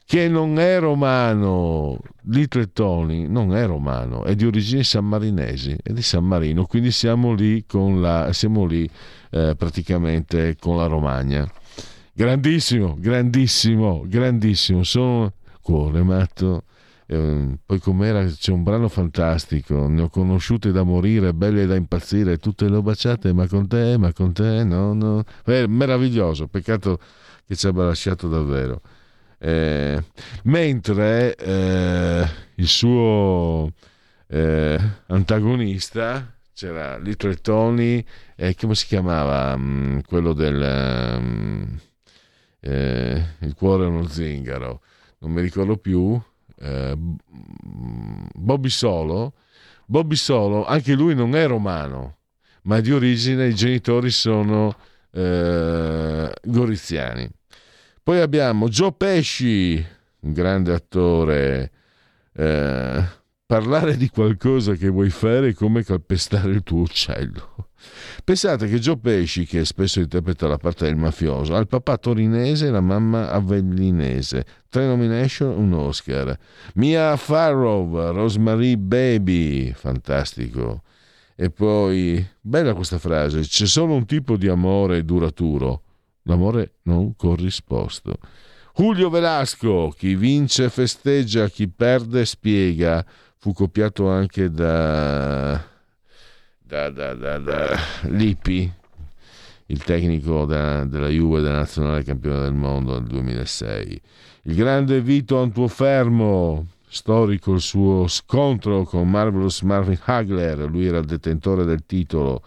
che non è romano, Little Tony non è romano, è di origini sammarinesi, è di San Marino, quindi siamo lì, con la, siamo lì eh, praticamente con la Romagna. Grandissimo, grandissimo, grandissimo. Sono cuore matto. Eh, poi com'era c'è un brano fantastico. Ne ho conosciute da morire belle da impazzire. Tutte le ho baciate ma con te ma con te no no. Eh, meraviglioso peccato che ci abbia lasciato davvero. Eh, mentre eh, il suo eh, antagonista c'era Little Tony e come si chiamava? Mm, quello del mm, eh, il cuore è uno zingaro non mi ricordo più eh, Bobby Solo. Bobby Solo anche lui non è romano ma di origine i genitori sono eh, goriziani. Poi abbiamo Joe Pesci un grande attore. Eh, parlare di qualcosa che vuoi fare è come calpestare il tuo uccello. Pensate che Joe Pesci, che spesso interpreta la parte del mafioso, ha il papà torinese e la mamma avellinese. Tre nomination, un Oscar. Mia Farrow, Rosemary Baby, fantastico. E poi, bella questa frase, c'è solo un tipo di amore duraturo, l'amore non corrisposto. Julio Velasco, chi vince festeggia, chi perde spiega, fu copiato anche da da, da, da, da Lippi, il tecnico della Juve della nazionale campione del mondo nel 2006. Il grande Vito Antuofermo, storico il suo scontro con Marvelous Marvin Hagler, lui era il detentore del titolo,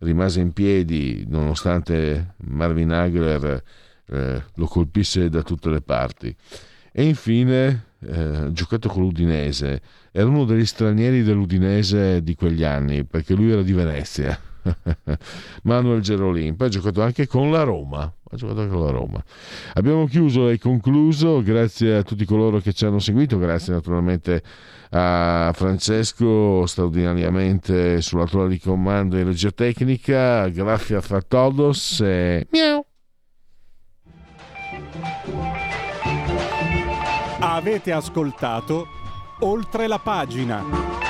rimase in piedi nonostante Marvin Hagler eh, lo colpisse da tutte le parti. E infine eh, giocato con l'Udinese, era uno degli stranieri dell'Udinese di quegli anni, perché lui era di Venezia. Manuel Gerolin, poi ha giocato anche con la Roma. Ha giocato anche con la Roma. Abbiamo chiuso e concluso, grazie a tutti coloro che ci hanno seguito, grazie naturalmente a Francesco straordinariamente sulla tua di comando in regia tecnica, grazie a Fratodos e miau. Avete ascoltato oltre la pagina.